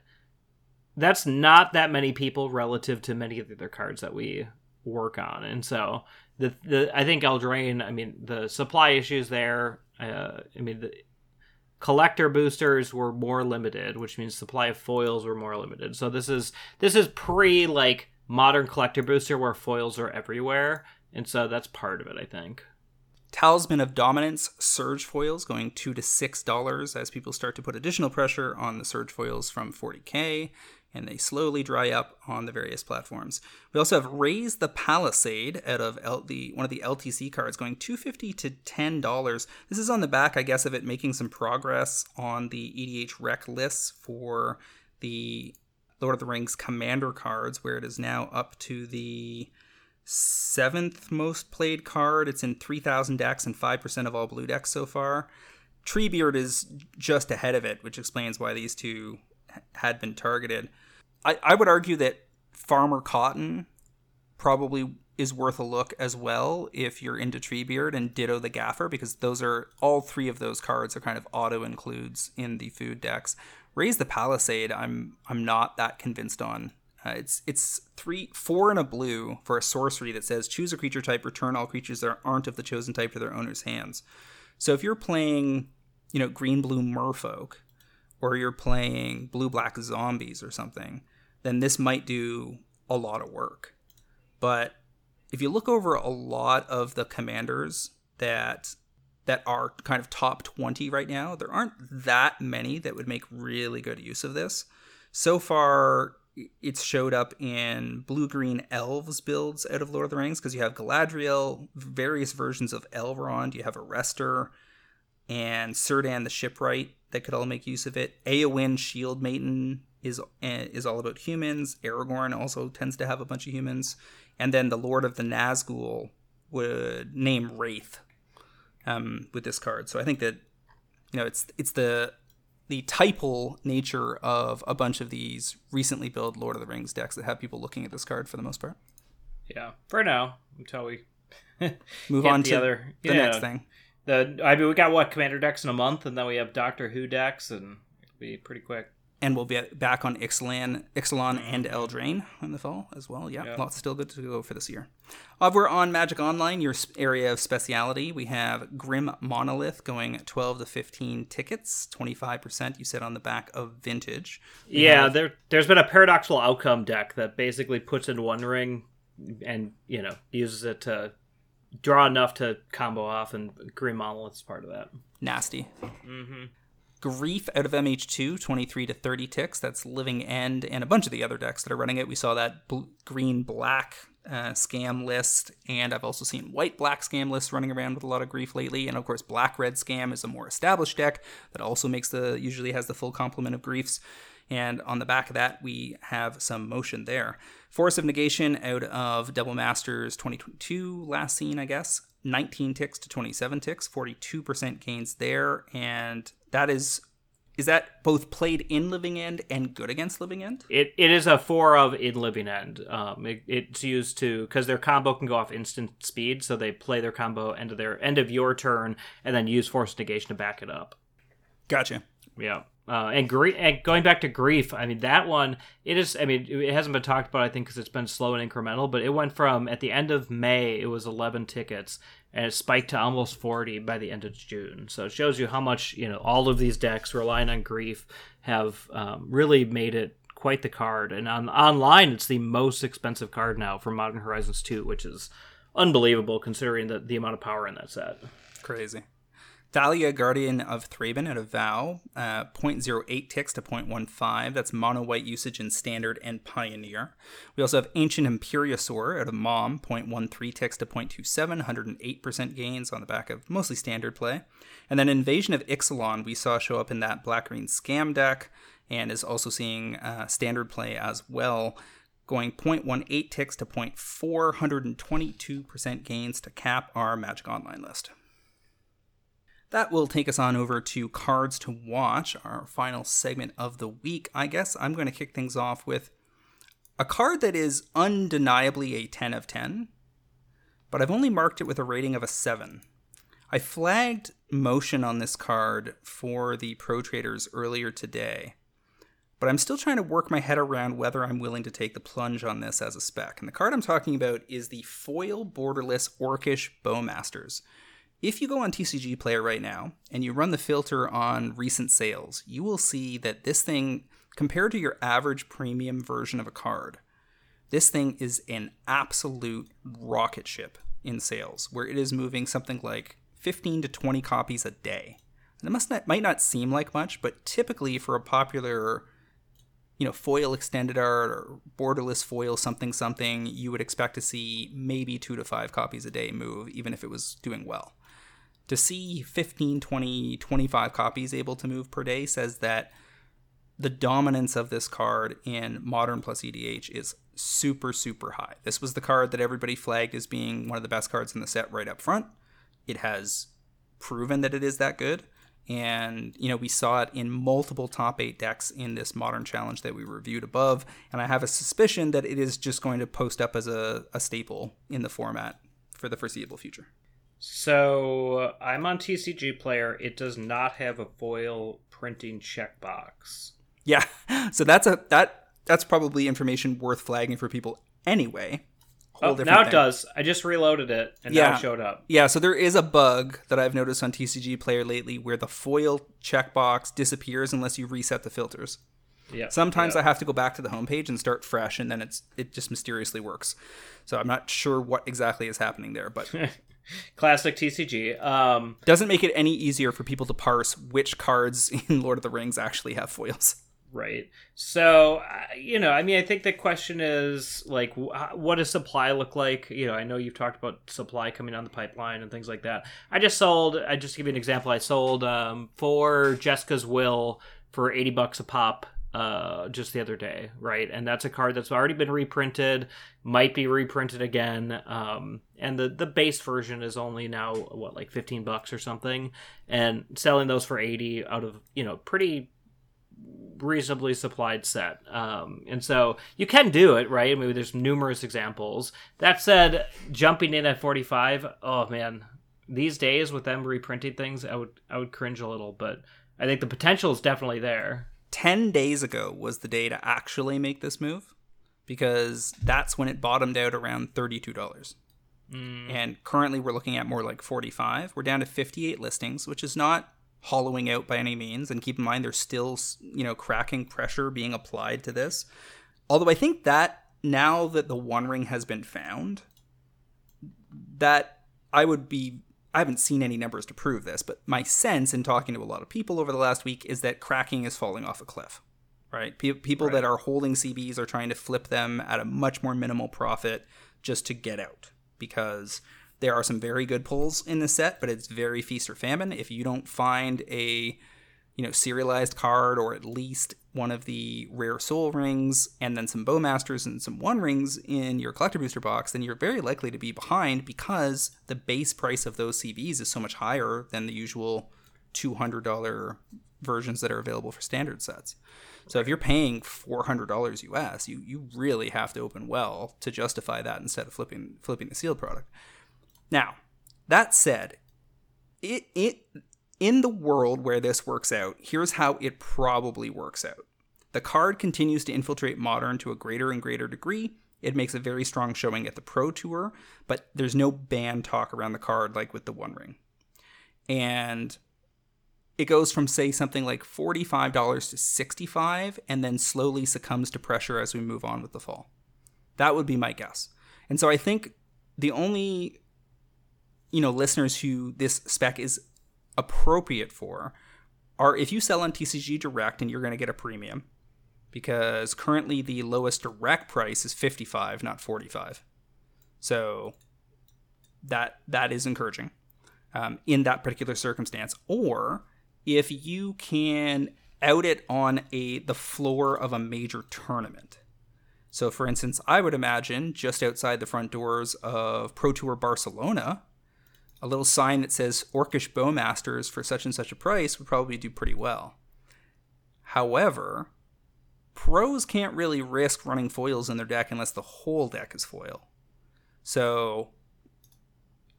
That's not that many people relative to many of the other cards that we work on, and so the the I think Eldraine. I mean, the supply issues there. Uh, I mean, the, collector boosters were more limited, which means supply of foils were more limited. So this is this is pre like modern collector booster where foils are everywhere, and so that's part of it, I think. Talisman of Dominance surge foils going two to six dollars as people start to put additional pressure on the surge foils from 40k, and they slowly dry up on the various platforms. We also have Raise the Palisade out of L- the one of the LTC cards going 250 to ten dollars. This is on the back, I guess, of it making some progress on the EDHREC lists for the Lord of the Rings Commander cards, where it is now up to the seventh most played card. It's in 3,000 decks and 5% of all blue decks so far. Treebeard is just ahead of it, which explains why these two had been targeted. I, I would argue that Farmer Cotton probably is worth a look as well if you're into Treebeard and Ditto the Gaffer, because those are all three of those cards are kind of auto includes in the food decks. Raise the Palisade, I'm I'm not that convinced on. Uh, it's it's three four and a blue for a sorcery that says choose a creature type, return all creatures that aren't of the chosen type to their owner's hands. So if you're playing, you know, green blue merfolk, or you're playing blue black zombies or something, then this might do a lot of work. But if you look over a lot of the commanders that that are kind of top 20 right now, there aren't that many that would make really good use of this. So far, it's showed up in blue green elves builds out of Lord of the Rings because you have Galadriel, various versions of Elrond, you have Erestor, and Círdan the Shipwright that could all make use of it. Eowyn Shield Maiden is eh, is all about humans. Aragorn also tends to have a bunch of humans, and then the Lord of the Nazgul would name Wraith um, with this card. So I think that you know it's it's the the typal nature of a bunch of these recently built Lord of the Rings decks that have people looking at this card for the most part. Yeah, for now until we Move on the to other the yeah, next thing. The I mean, we got what commander decks in a month, and then we have Doctor Who decks, and it'll be pretty quick. And we'll be back on Ixalan, Ixalan and Eldraine in the fall as well. Yeah, Yeah. lots still good to go for this year. Uh, we're on Magic Online, your area of speciality. We have Grim Monolith going 12 to 15 tickets, 25% you said on the back of Vintage. We Yeah, have- there there's been a paradoxical outcome deck that basically puts in one ring, and you know uses it to draw enough to combo off, and Grim Monolith's part of that. nasty. Mm-hmm. Grief out of MH2, 23 to 30 ticks. That's Living End and a bunch of the other decks that are running it. We saw that bl- green black uh, scam list, and I've also seen white black scam lists running around with a lot of grief lately. And of course, black red scam is a more established deck that also makes the usually has the full complement of griefs. And on the back of that, we have some motion there. Force of Negation out of Double Masters 2022, last seen, I guess. 19 ticks to 27 ticks, 42% gains there. And that is is that both played in Living End and good against Living End? It, it is a four of in Living End. Um, it, it's used to because their combo can go off instant speed, so they play their combo end of their end of your turn, and then use Force Negation to back it up. Gotcha. Yeah. Uh, and, grief, and going back to grief, I mean that one. It is. I mean, it hasn't been talked about. I think because it's been slow and incremental. But it went from at the end of May, it was 11 tickets, and it spiked to almost 40 by the end of June. So it shows you how much you know all of these decks relying on grief have um, really made it quite the card. And on online, it's the most expensive card now for Modern Horizons 2, which is unbelievable considering the the amount of power in that set. Crazy. Thalia, Guardian of Thraben at a Vow, uh, 0.08 ticks to 0.15. That's mono white usage in Standard and Pioneer. We also have Ancient Imperiosaur out of Mom, 0.13 ticks to 0.27, 108% gains on the back of mostly Standard play. And then Invasion of Ixalan, we saw show up in that black green scam deck and is also seeing uh, Standard play as well going 0.18 ticks to 0.4, 122% gains to cap our Magic Online list. That will take us on over to cards to watch, our final segment of the week. I guess I'm going to kick things off with a card that is undeniably a 10 of 10, but I've only marked it with a rating of a 7. I flagged motion on this card for the Pro Traders earlier today, but I'm still trying to work my head around whether I'm willing to take the plunge on this as a spec. And the card I'm talking about is the Foil Borderless Orcish Bowmasters. If you go on TCG Player right now and you run the filter on recent sales, you will see that this thing, compared to your average premium version of a card, this thing is an absolute rocket ship in sales, where it is moving something like 15 to 20 copies a day. And it must not, might not seem like much, but typically for a popular, you know, foil extended art or borderless foil something something, you would expect to see maybe two to five copies a day move, even if it was doing well to see 15, 20, 25 copies able to move per day says that the dominance of this card in modern plus EDH is super, super high. This was the card that everybody flagged as being one of the best cards in the set right up front. It has proven that it is that good. And, you know, we saw it in multiple top eight decks in this modern challenge that we reviewed above. And I have a suspicion that it is just going to post up as a, a staple in the format for the foreseeable future. So I'm on TCG Player. It does not have a foil printing checkbox. Yeah, so that's a that that's probably information worth flagging for people anyway. oh, now it thing. does. I just reloaded it and yeah. now it showed up. Yeah, so there is a bug that I've noticed on TCG Player lately where the foil checkbox disappears unless you reset the filters. Yeah. Sometimes I have to go back to the homepage and start fresh, and then it's it just mysteriously works. So I'm not sure what exactly is happening there, but Classic TCG. Um, Doesn't make it any easier for people to parse which cards in Lord of the Rings actually have foils. Right. So, uh, you know, I mean, I think the question is like, what does supply look like? You know, I know you've talked about supply coming on the pipeline and things like that. I just sold, I just give you an example. I sold um, four Jeska's Will for 80 bucks a pop uh, just the other day, right? And that's a card that's already been reprinted, might be reprinted again. Um, and the the base version is only now what like 15 bucks or something, and selling those for 80 out of you know pretty reasonably supplied set. Um, and so you can do it, right? I mean, there's numerous examples. That said, jumping in at 45, oh man, these days with them reprinting things, I would I would cringe a little, but I think the potential is definitely there. 10 days ago was the day to actually make this move because that's when it bottomed out around $32. Mm. And currently we're looking at more like 45. We're down to 58 listings, which is not hollowing out by any means and keep in mind there's still, you know, cracking pressure being applied to this. Although I think that now that the one ring has been found that I would be I haven't seen any numbers to prove this, but my sense in talking to a lot of people over the last week is that cracking is falling off a cliff. Right? Pe- people right. that are holding CBs are trying to flip them at a much more minimal profit just to get out because there are some very good pulls in the set, but it's very feast or famine. If you don't find a you know, serialized card or at least one of the rare Sol Rings and then some bowmasters and some one rings in your collector booster box, then you're very likely to be behind because the base price of those CBs is so much higher than the usual $200 versions that are available for standard sets. So if you're paying $400 US, you you really have to open well to justify that instead of flipping flipping the sealed product. Now, that said, it it in the world where this works out, here's how it probably works out. The card continues to infiltrate modern to a greater and greater degree. It makes a very strong showing at the Pro Tour, but there's no ban talk around the card like with the One Ring. And it goes from say something like $45 to 65 and then slowly succumbs to pressure as we move on with the fall. That would be my guess. And so I think the only you know listeners who this spec is appropriate for are if you sell on TCG Direct and you're going to get a premium, because currently the lowest direct price is 55, not 45. So that that is encouraging um, in that particular circumstance. Or if you can out it on a the floor of a major tournament. So, for instance, I would imagine just outside the front doors of Pro Tour Barcelona, a little sign that says Orcish Bowmasters for such and such a price would probably do pretty well. However, pros can't really risk running foils in their deck unless the whole deck is foil. So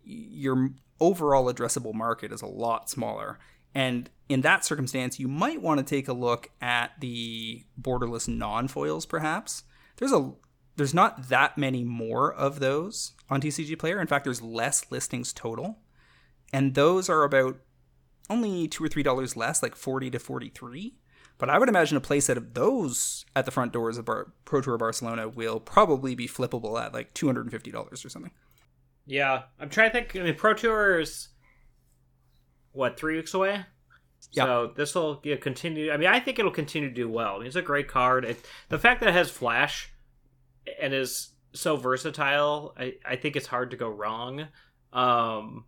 your overall addressable market is a lot smaller. And in that circumstance, you might want to take a look at the borderless non-foils perhaps. There's a there's not that many more of those on TCG Player. In fact, there's less listings total, and those are about only two or three dollars less, like forty to forty-three. But I would imagine a playset of those at the front doors of Bar- Pro Tour Barcelona will probably be flippable at like two hundred and fifty dollars or something. Yeah, I'm trying to think. I mean, Pro Tour is what three weeks away. Yeah. So this will continue. I mean, I think it'll continue to do well. I mean, it's a great card. It, the fact that it has flash and is so versatile, I, I think it's hard to go wrong. Um,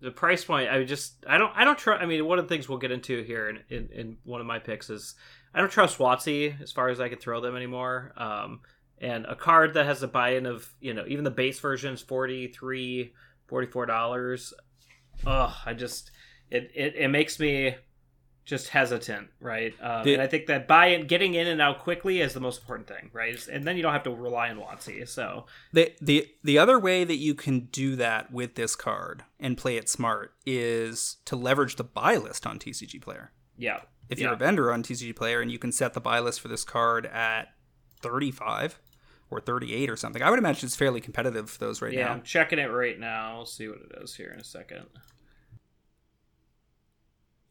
the price point, I just I don't I don't trust. I mean, one of the things we'll get into here in, in, in one of my picks is I don't trust WotC as far as I can throw them anymore. Um, and a card that has a buy-in of you know even the base version is 43 44 dollars. Ugh, I just it, it it makes me just hesitant, right? Um, The- and I think that buy-in, getting in and out quickly is the most important thing, right? And then you don't have to rely on WotC. So The the the other way that you can do that with this card and play it smart is to leverage the buy list on TCG Player. yeah, If yeah. you're a vendor on TCG Player and you can set the buy list for this card at 35 or 38 or something, I would imagine it's fairly competitive for those right yeah, now. I'm checking it right now. We'll see what it is here in a second.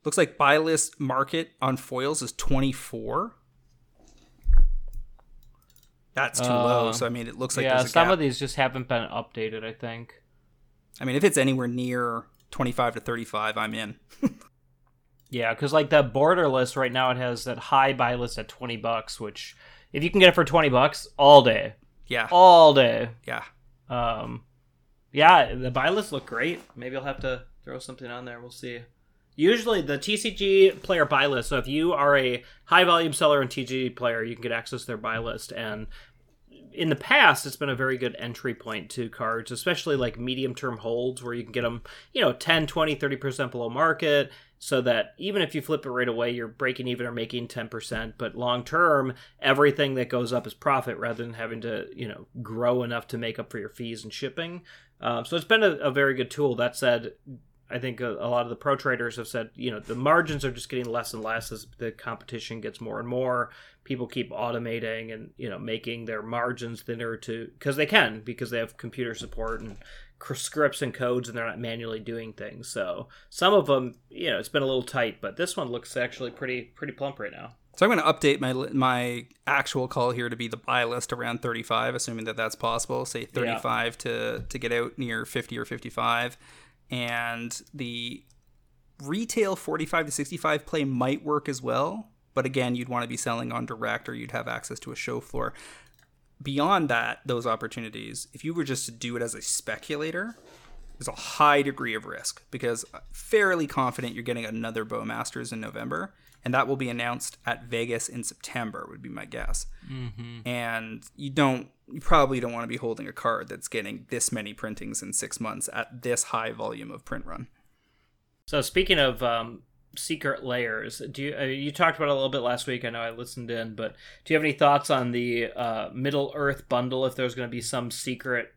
Looks like buy list market on foils is 24. That's too low. Uh, So I mean, it looks like yeah, there's a some gap. of these just haven't been updated. I think. I mean, if it's anywhere near 25 to 35, I'm in. Yeah, because like the borderless right now, it has that high buy list at twenty bucks. Which, if you can get it for twenty bucks, all day, Yeah, all day. yeah. Um, yeah, the buy lists look great. Maybe I'll have to throw something on there. We'll see. Usually, the TCG player buy list. So if you are a high volume seller and TCG player, you can get access to their buy list. And in the past, it's been a very good entry point to cards, especially like medium term holds where you can get them, you know, 10, 20, 30% below market. So that even if you flip it right away, you're breaking even or making 10%. But long term, everything that goes up is profit rather than having to, you know, grow enough to make up for your fees and shipping. Um, so it's been a, a very good tool. That said, I think a, a lot of the pro traders have said, you know, the margins are just getting less and less as the competition gets more and more. People keep automating and you know making their margins thinner to because they can because they have computer support and scripts and codes and they're not manually doing things. So some of them, you know, it's been a little tight, but this one looks actually pretty pretty plump right now. So I'm going to update my my actual call here to be the buy list around 35, assuming that that's possible. Say 35 to to get out near 50 or 55, and the retail 45 to 65 play might work as well. But again, you'd want to be selling on direct, or you'd have access to a show floor. Beyond that, those opportunities, if you were just to do it as a speculator, there's a high degree of risk because I'm fairly confident you're getting another Bowmasters in November, and that will be announced at Vegas in September. Would be my guess. Mm-hmm. And you don't, you probably don't want to be holding a card that's getting this many printings in six months at this high volume of print run. So speaking of um, Secret Lairs. Do you uh, you talked about it a little bit last week? I know I listened in, but do you have any thoughts on the uh, Middle Earth bundle? If there's going to be some secret,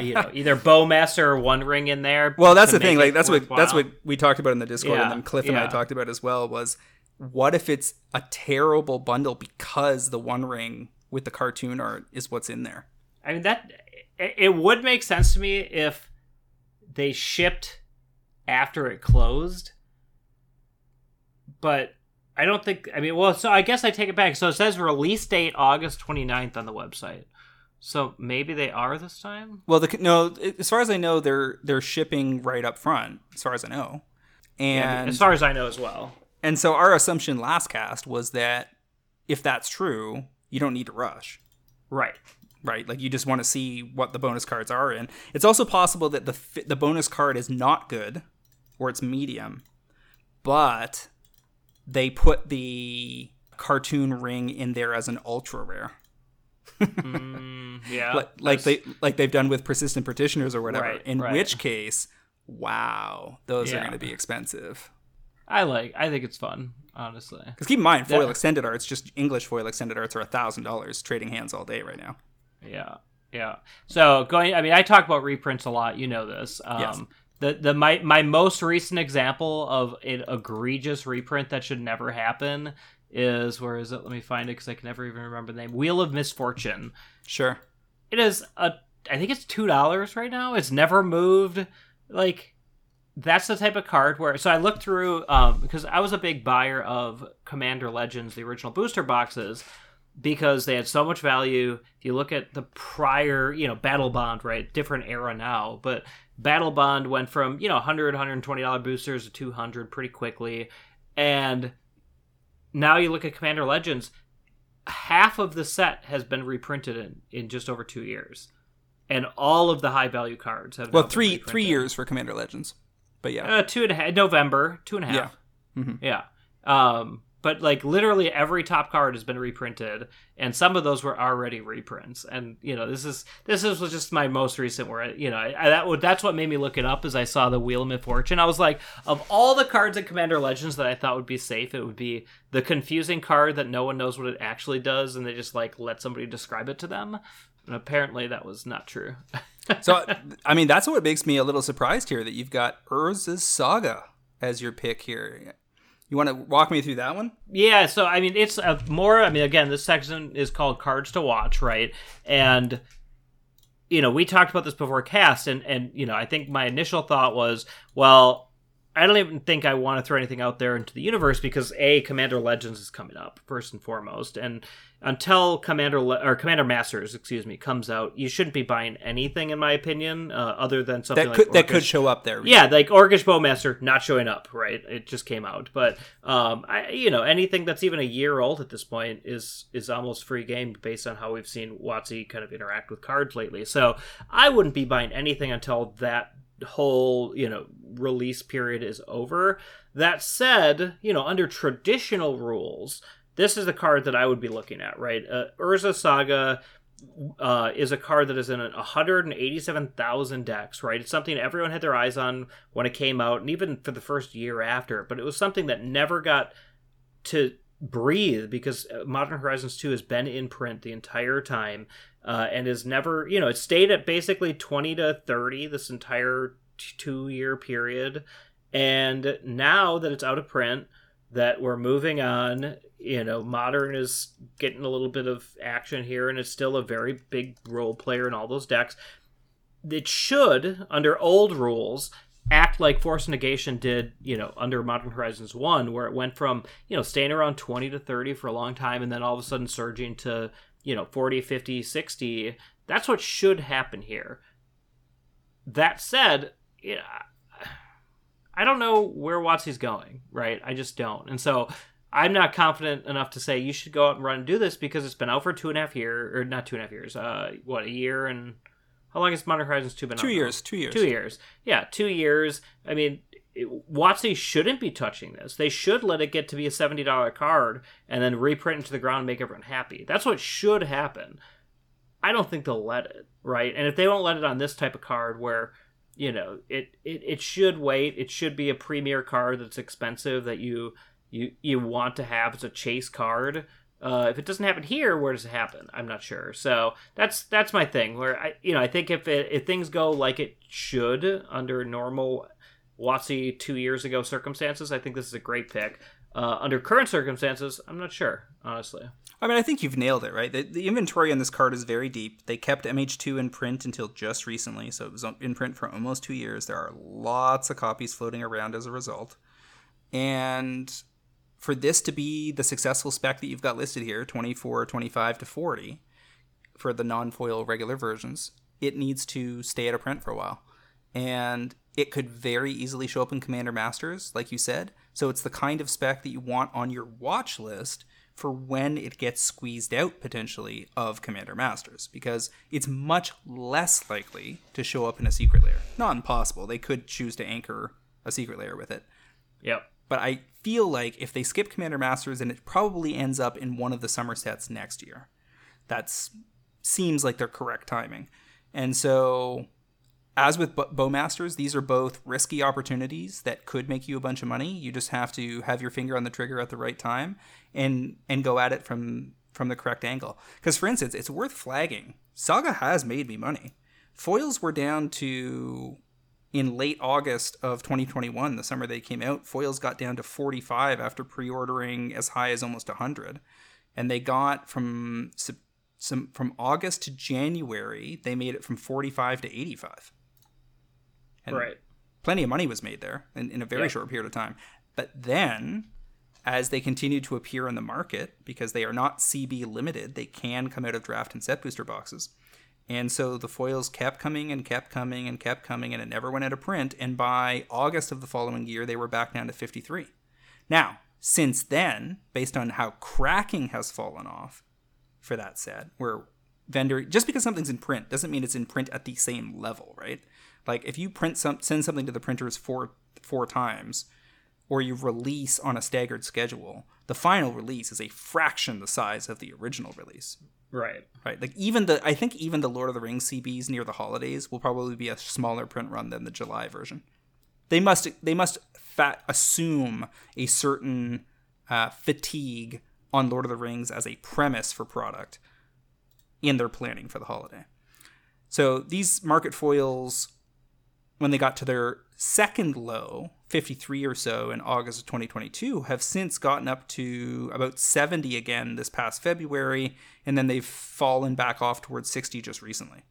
you know, either Bowmaster or One Ring in there? Well, that's the thing. Like that's what that's what we talked about in the Discord, yeah, and then Cliff and yeah. I talked about as well. Was what if it's a terrible bundle because the One Ring with the cartoon art is what's in there? I mean that it would make sense to me if they shipped after it closed but I don't think. I mean, well, so I guess I take it back. So it says release date August 29th on the website. So maybe they are this time. Well, the no, as far as I know, they're they're shipping right up front. As far as I know, and yeah, as far as I know as well. And so our assumption last cast was that if that's true, you don't need to rush. Right. Right. Like you just want to see what the bonus cards are in. It's also possible that the the bonus card is not good, or it's medium, but they put the cartoon ring in there as an ultra rare. mm, yeah, like, like they like they've done with persistent petitioners or whatever. Right, in right. which case, wow, those yeah. are going to be expensive. I like. I think it's fun, honestly. Because keep in mind, foil yeah. extended arts, just English foil extended arts, are a thousand dollars trading hands all day right now. Yeah, yeah. So going, I mean, I talk about reprints a lot. You know this. Um, yes the the my my most recent example of an egregious reprint that should never happen is where is it? Let me find it because I can never even remember the name. Wheel of Misfortune. Sure. It is a. I think it's two dollars right now. It's never moved. Like that's the type of card where. So I looked through um, because I was a big buyer of Commander Legends, the original booster boxes, because they had so much value. If you look at the prior, you know, Battle Bond, right, different era now, but Battle Bond went from, you know, 100 $120 boosters to 200 pretty quickly. And now you look at Commander Legends, half of the set has been reprinted in, in just over 2 years. And all of the high value cards have Well, 3 3 years for Commander Legends. But yeah. Uh, two and a half November, two and a half. Yeah. Mm-hmm. Yeah. Um but like literally every top card has been reprinted and some of those were already reprints and you know this is this is just my most recent where I, you know I, I, that would that's what made me look it up as i saw the wheel of fortune i was like of all the cards in commander legends that i thought would be safe it would be the confusing card that no one knows what it actually does and they just like let somebody describe it to them and apparently that was not true so i mean that's what makes me a little surprised here that you've got urza's saga as your pick here you want to walk me through that one? Yeah, so I mean, it's a more. I mean, again, this section is called cards to watch, right? And you know, we talked about this before cast, and and you know, I think my initial thought was, well, I don't even think I want to throw anything out there into the universe because a Commander Legends is coming up first and foremost, and until Commander Le- or Commander Masters, excuse me, comes out, you shouldn't be buying anything, in my opinion, uh, other than something that could, like that could show up there. Yeah, like Orcish Bowmaster not showing up. Right, it just came out, but um, I, you know, anything that's even a year old at this point is is almost free game based on how we've seen WotC kind of interact with cards lately. So I wouldn't be buying anything until that whole you know release period is over that said you know under traditional rules this is the card that i would be looking at right uh, urza saga uh, is a card that is in 187,000 decks, right? It's something everyone had their eyes on when it came out, and even for the first year after. But it was something that never got to breathe because Modern Horizons 2 has been in print the entire time uh, and is never, you know, it stayed at basically 20 to 30 this entire t- two year period. And now that it's out of print, that we're moving on, you know, Modern is getting a little bit of action here and it's still a very big role player in all those decks. It should, under old rules, act like Force Negation did, you know, under Modern Horizons 1, where it went from, you know, staying around 20 to 30 for a long time and then all of a sudden surging to, you know, 40, 50, 60. That's what should happen here. That said, yeah, I don't know where WotC's going, right? I just don't. And so I'm not confident enough to say you should go out and run and do this because it's been out for two and a half years, or not two and a half years, uh, what, a year and How long has Modern Horizons 2 been Two out now? years. Two years. Two years. Yeah, two years. I mean, WotC shouldn't be touching this. They should let it get to be a $70 card and then reprint into the ground and make everyone happy. That's what should happen. I don't think they'll let it, right? And if they won't let it on this type of card where, you know, it, it, it should wait, it should be a premier card that's expensive that you you you want to have as a chase card. Uh, if it doesn't happen here, where does it happen? I'm not sure. So that's that's my thing. Where I you know I think if it, if things go like it should under normal WotC two years ago circumstances, I think this is a great pick. Uh, under current circumstances, I'm not sure honestly. I mean, I think you've nailed it, right? The, the inventory on this card is very deep. They kept MH2 in print until just recently, so it was in print for almost two years. There are lots of copies floating around as a result. And for this to be the successful spec that you've got listed here 24, 25 to 40 for the non foil regular versions, it needs to stay out of print for a while. And it could very easily show up in Commander Masters, like you said. So it's the kind of spec that you want on your watch list for when it gets squeezed out potentially of Commander Masters, because it's much less likely to show up in a Secret Lair. Not impossible. They could choose to anchor a Secret Lair with it. Yep. But I feel like if they skip Commander Masters, then it probably ends up in one of the summer sets next year. That's seems like their correct timing. And so as with Bowmasters, these are both risky opportunities that could make you a bunch of money. You just have to have your finger on the trigger at the right time and and go at it from from the correct angle. Because for instance, it's worth flagging. Saga has made me money. Foils were down to in late August of 2021, the summer they came out. Foils got down to 45 after pre-ordering as high as almost 100, and they got from some from August to January, they made it from 45 to 85. And right. plenty of money was made there in, in a very Yeah. short period of time. But then, as they continue to appear in the market, because they are not CB limited, they can come out of draft and set booster boxes. And so the foils kept coming and kept coming and kept coming, and it never went out of print. And by August of the following year, they were back down to 53. Now, since then, based on how cracking has fallen off for that set, where vendor just because something's in print doesn't mean it's in print at the same level, right? Like if you print some send something to the printers four four times, or you release on a staggered schedule, the final release is a fraction the size of the original release. Right. Right. Like even the I think even the Lord of the Rings CBs near the holidays will probably be a smaller print run than the July version. They must they must fat assume a certain uh, fatigue on Lord of the Rings as a premise for product in their planning for the holiday. So these market foils, when they got to their second low, 53 or so in August of 2022, have since gotten up to about 70 again this past February, and then they've fallen back off towards 60 just recently.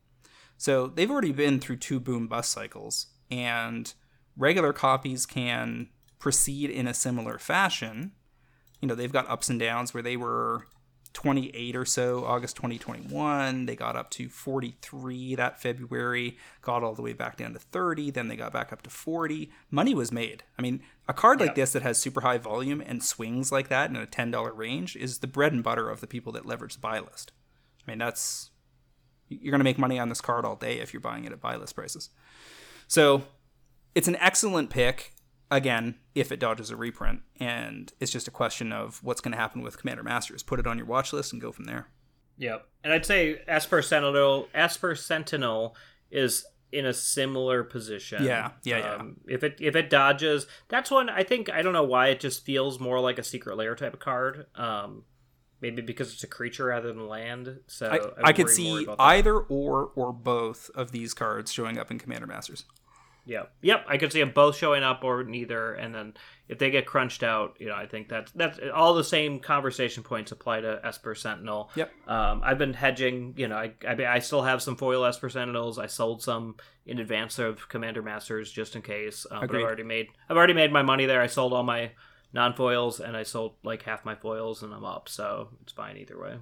So they've already been through two boom bust cycles, and regular copies can proceed in a similar fashion. You know, they've got ups and downs where they were 28 or so August 2021. They got up to 43 that February, got all the way back down to 30, then they got back up to 40. Money was made. I mean, a card like Yep. this that has super high volume and swings like that in a $10 range is the bread and butter of the people that leverage the buy list. I mean, that's you're going to make money on this card all day if you're buying it at buy list prices. So, it's an excellent pick again if it dodges a reprint and it's just a question of what's going to happen with commander masters put it on your watch list and go from there Yep. And I'd say Esper Sentinel Esper Sentinel is in a similar position. Yeah, yeah, yeah. Um, if it if it dodges, that's one I think I don't know why it just feels more like a Secret Lair type of card. Um, maybe because it's a creature rather than land. So i, I, I could see either or or both of these cards showing up in commander masters Yep. Yep. I could see them both showing up or neither, and then if they get crunched out, you know, I think that's that's all the same conversation points apply to Esper Sentinel. Yep. Um, I've been hedging. You know, I, I I still have some foil Esper Sentinels. I sold some in advance of Commander Masters just in case. Um, but I've already made I've already made my money there. I sold all my non foils and I sold like half my foils, and I'm up. So it's fine either way.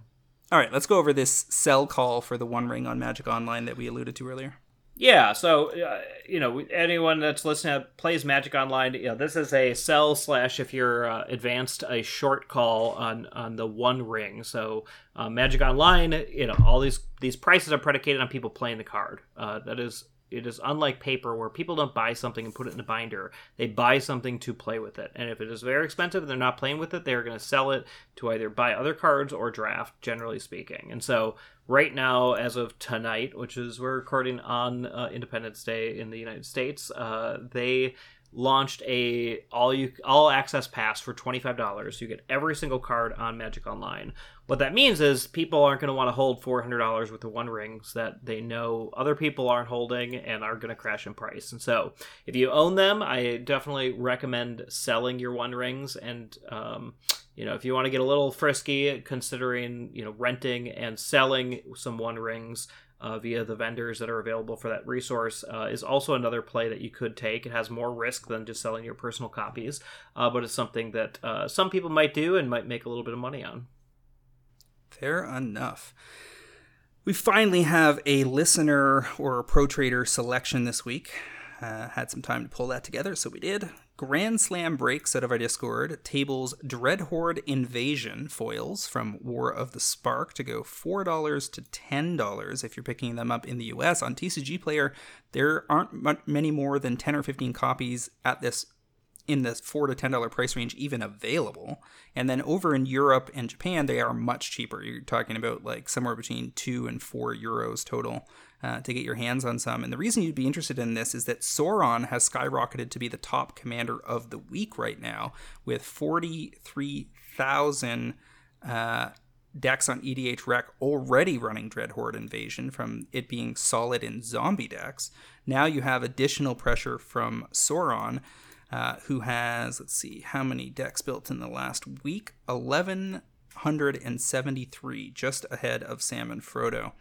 all right let's go over this sell call for the one ring on magic online that we alluded to earlier Yeah, so uh, you know anyone that's listening that plays Magic Online, you know this is a sell slash if you're uh, advanced a short call on on the One Ring. So uh, Magic Online, you know all these these prices are predicated on people playing the card. Uh, that is it is unlike paper where people don't buy something and put it in a binder. They buy something to play with it. And if it is very expensive and they're not playing with it, they're going to sell it to either buy other cards or draft, generally speaking. And so right now, as of tonight, which is we're recording on uh, Independence Day in the United States, uh, they launched a all you all access pass for $25 you get every single card on magic online. What that means is people aren't going to want to hold $400 with the one rings that they know other people aren't holding and are going to crash in price. And so if you own them i definitely recommend selling your one rings and um, you know if you want to get a little frisky considering you know renting and selling some one rings uh, via the vendors that are available for that resource uh, is also another play that you could take. It has more risk than just selling your personal copies, uh, but it's something that uh, some people might do and might make a little bit of money on. Fair enough. We finally have a listener or a pro trader selection this week. Uh, had some time to pull that together, so we did. Grand Slam breaks out of our Discord tables Dreadhorde Invasion foils from War of the Spark to go $4 to $10 if you're picking them up in the US. On TCG Player, there aren't many more than 10 or 15 copies at this in the four to ten dollar price range even available. And then over in Europe and Japan, they are much cheaper. You're talking about like somewhere between two and four euros total uh, to get your hands on some. And the reason you'd be interested in this is that Sauron has skyrocketed to be the top commander of the week right now with 43,000 uh, decks on EDHREC already running Dreadhorde Invasion from it being solid in zombie decks. Now you have additional pressure from Sauron. Uh, who has, let's see, how many decks built in the last week? 1,173, just ahead of Sam and Frodo.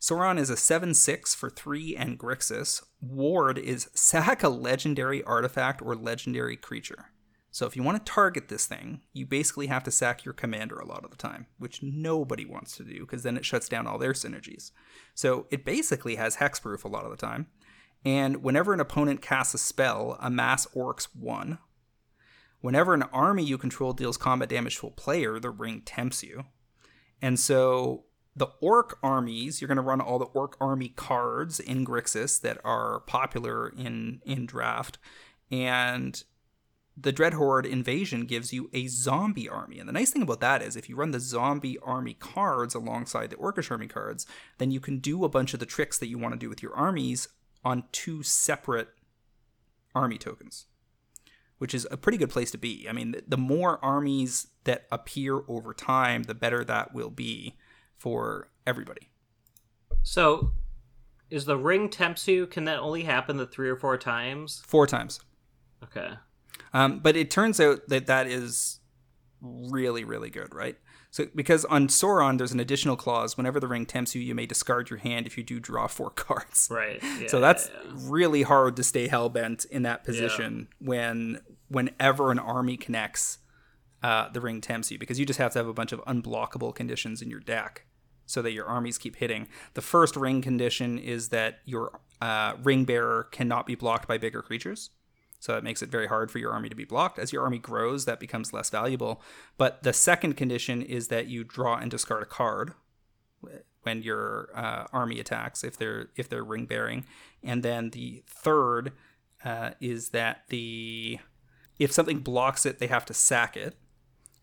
Sauron is a 7 6 for 3 and Grixis. Ward is sack a legendary artifact or legendary creature. So if you want to target this thing, you basically have to sack your commander a lot of the time, which nobody wants to do because then it shuts down all their synergies. So it basically has hexproof a lot of the time. And whenever an opponent casts a spell, amass orcs 1. Whenever an army you control deals combat damage to a player, the ring tempts you. And so the orc armies, you're going to run all the orc army cards in Grixis that are popular in in draft, and the Dreadhorde invasion gives you a zombie army. And the nice thing about that is if you run the zombie army cards alongside the orcish army cards, then you can do a bunch of the tricks that you want to do with your armies on two separate army tokens. Which is a pretty good place to be. I mean, the more armies that appear over time, the better that will be for everybody. So, is the ring tempts you? Can that only happen the three or four times? Four times. Okay. Um, but it turns out that that is really, really good, right? So, because on Sauron, there's an additional clause: whenever the ring tempts you, you may discard your hand if you do draw four cards. Right. Yeah, so that's yeah, yeah. really hard to stay hell bent in that position when whenever an army connects, uh, the ring tempts you because you just have to have a bunch of unblockable conditions in your deck so that your armies keep hitting. The first ring condition is that your uh, ring bearer cannot be blocked by bigger creatures. So that makes it very hard for your army to be blocked. As your army grows, that becomes less valuable. But the second condition is that you draw and discard a card when your uh, army attacks, if they're if they're ring bearing. And then the third uh, is that the if something blocks it, they have to sack it.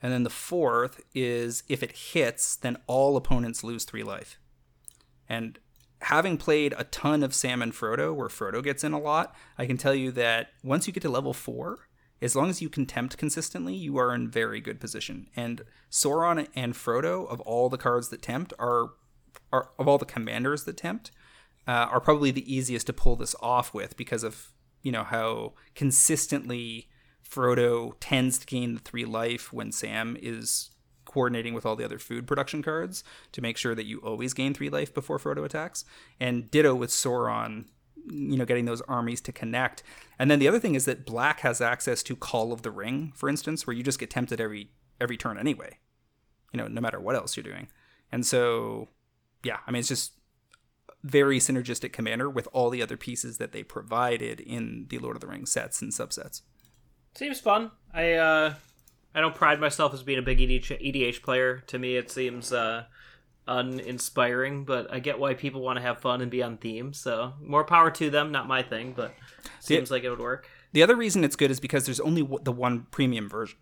And then the fourth is if it hits, then all opponents lose three life. And having played a ton of Sam and Frodo, where Frodo gets in a lot, I can tell you that once you get to level four, as long as you can tempt consistently, you are in very good position. And Sauron and Frodo, of all the cards that tempt, are, are of all the commanders that tempt, uh, are probably the easiest to pull this off with because of you know how consistently Frodo tends to gain the three life when Sam is coordinating with all the other food production cards to make sure that you always gain three life before Frodo attacks. And ditto with Sauron, you know, getting those armies to connect. And then the other thing is that Black has access to Call of the Ring, for instance, where you just get tempted every every turn anyway. You know, no matter what else you're doing. And so, yeah, I mean, it's just very synergistic commander with all the other pieces that they provided in the Lord of the Rings sets and subsets. Seems fun. I uh, I don't pride myself as being a big EDH, EDH player. To me, it seems uh, uninspiring, but I get why people want to have fun and be on theme. So more power to them. Not my thing, but seems the, like it would work. The other reason it's good is because there's only the one premium version.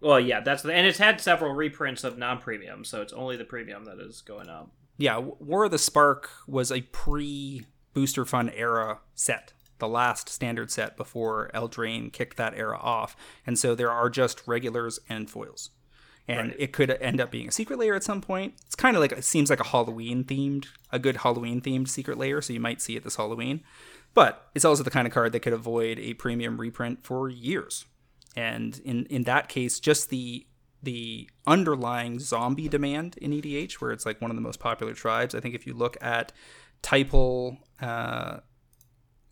Well, yeah, that's the, and it's had several reprints of non-premium, so it's only the premium that is going up. Yeah, War of the Spark was a pre Booster Fun era set the last standard set before Eldraine kicked that era off. And so there are just regulars and foils. And right. it could end up being a Secret Lair at some point. It's kind of like it seems like a Halloween themed, a good Halloween themed Secret Lair, so you might see it this Halloween. But it's also the kind of card that could avoid a premium reprint for years. And in in that case, just the the underlying zombie demand in EDH, where it's like one of the most popular tribes. I think if you look at Typal, uh,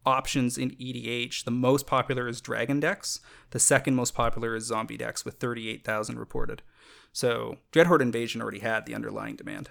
options in EDH, the most popular is Dragon decks. The second most popular is Zombie decks with 38,000 reported. So Dreadhorde Invasion already had the underlying demand.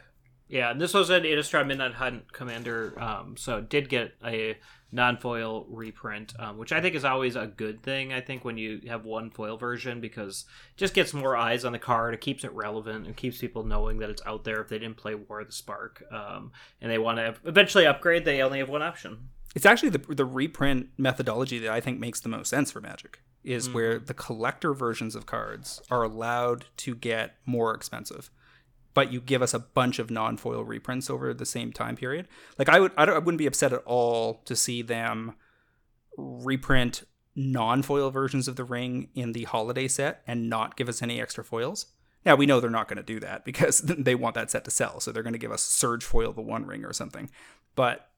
Yeah, and this was an Innistrad Midnight Hunt Commander, um, so it did get a non-foil reprint, um, which I think is always a good thing. I think when you have one foil version because just gets more eyes on the card, it keeps it relevant, and keeps people knowing that it's out there if they didn't play War of the Spark, um, and they want to eventually upgrade. They only have one option. It's actually the the reprint methodology that I think makes the most sense for Magic is mm. where the collector versions of cards are allowed to get more expensive but you give us a bunch of non-foil reprints over the same time period. Like i would i, I wouldn't be upset at all to see them reprint non-foil versions of the ring in the holiday set and not give us any extra foils. Now we know they're not going to do that because they want that set to sell so they're going to give us surge foil the one ring or something. But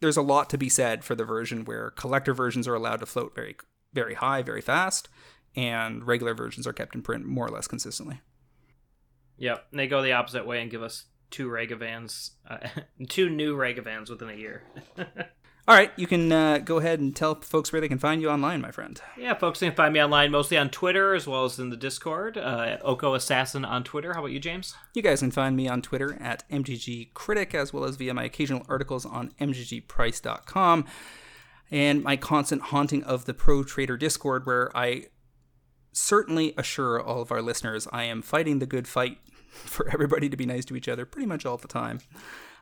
there's a lot to be said for the version where collector versions are allowed to float very very high very fast and regular versions are kept in print more or less consistently. Yep and they go the opposite way and give us two Ragavans, uh, two new Ragavans within a year All right, you can uh, go ahead and tell folks where they can find you online, my friend. Yeah, folks can find me online mostly on Twitter as well as in the Discord uh, at Oko Assassin on Twitter. How about you, James? You guys can find me on Twitter at MTG Critic as well as via my occasional articles on MTGPrice.com and my constant haunting of the Pro Trader Discord, where I certainly assure all of our listeners I am fighting the good fight for everybody to be nice to each other pretty much all the time.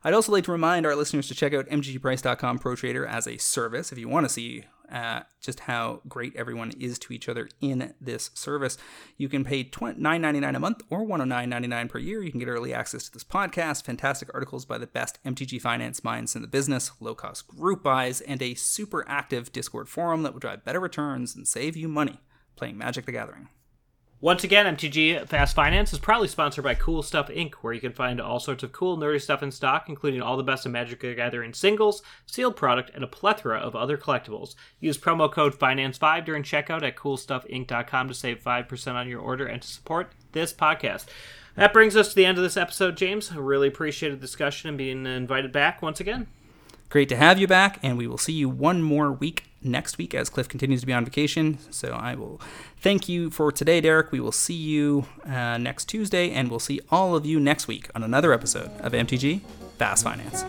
I'd also like to remind our listeners to check out mtgprice.com Pro Trader as a service if you want to see uh, just how great everyone is to each other in this service. You can pay $9.99 a month or $109.99 per year. You can get early access to this podcast, fantastic articles by the best MTG finance minds in the business, low cost group buys, and a super active Discord forum that will drive better returns and save you money playing Magic the Gathering. Once again, MTG Fast Finance is proudly sponsored by Cool Stuff Inc., where you can find all sorts of cool, nerdy stuff in stock, including all the best of Magic the Gathering singles, sealed product, and a plethora of other collectibles. Use promo code FINANCE5 during checkout at CoolStuffInc.com to save 5% on your order and to support this podcast. That brings us to the end of this episode, James. I really appreciated the discussion and being invited back once again. Great to have you back, and we will see you one more week next week as Cliff continues to be on vacation. So I will thank you for today, Derek. We will see you uh, next Tuesday, and we'll see all of you next week on another episode of MTG Fast Finance.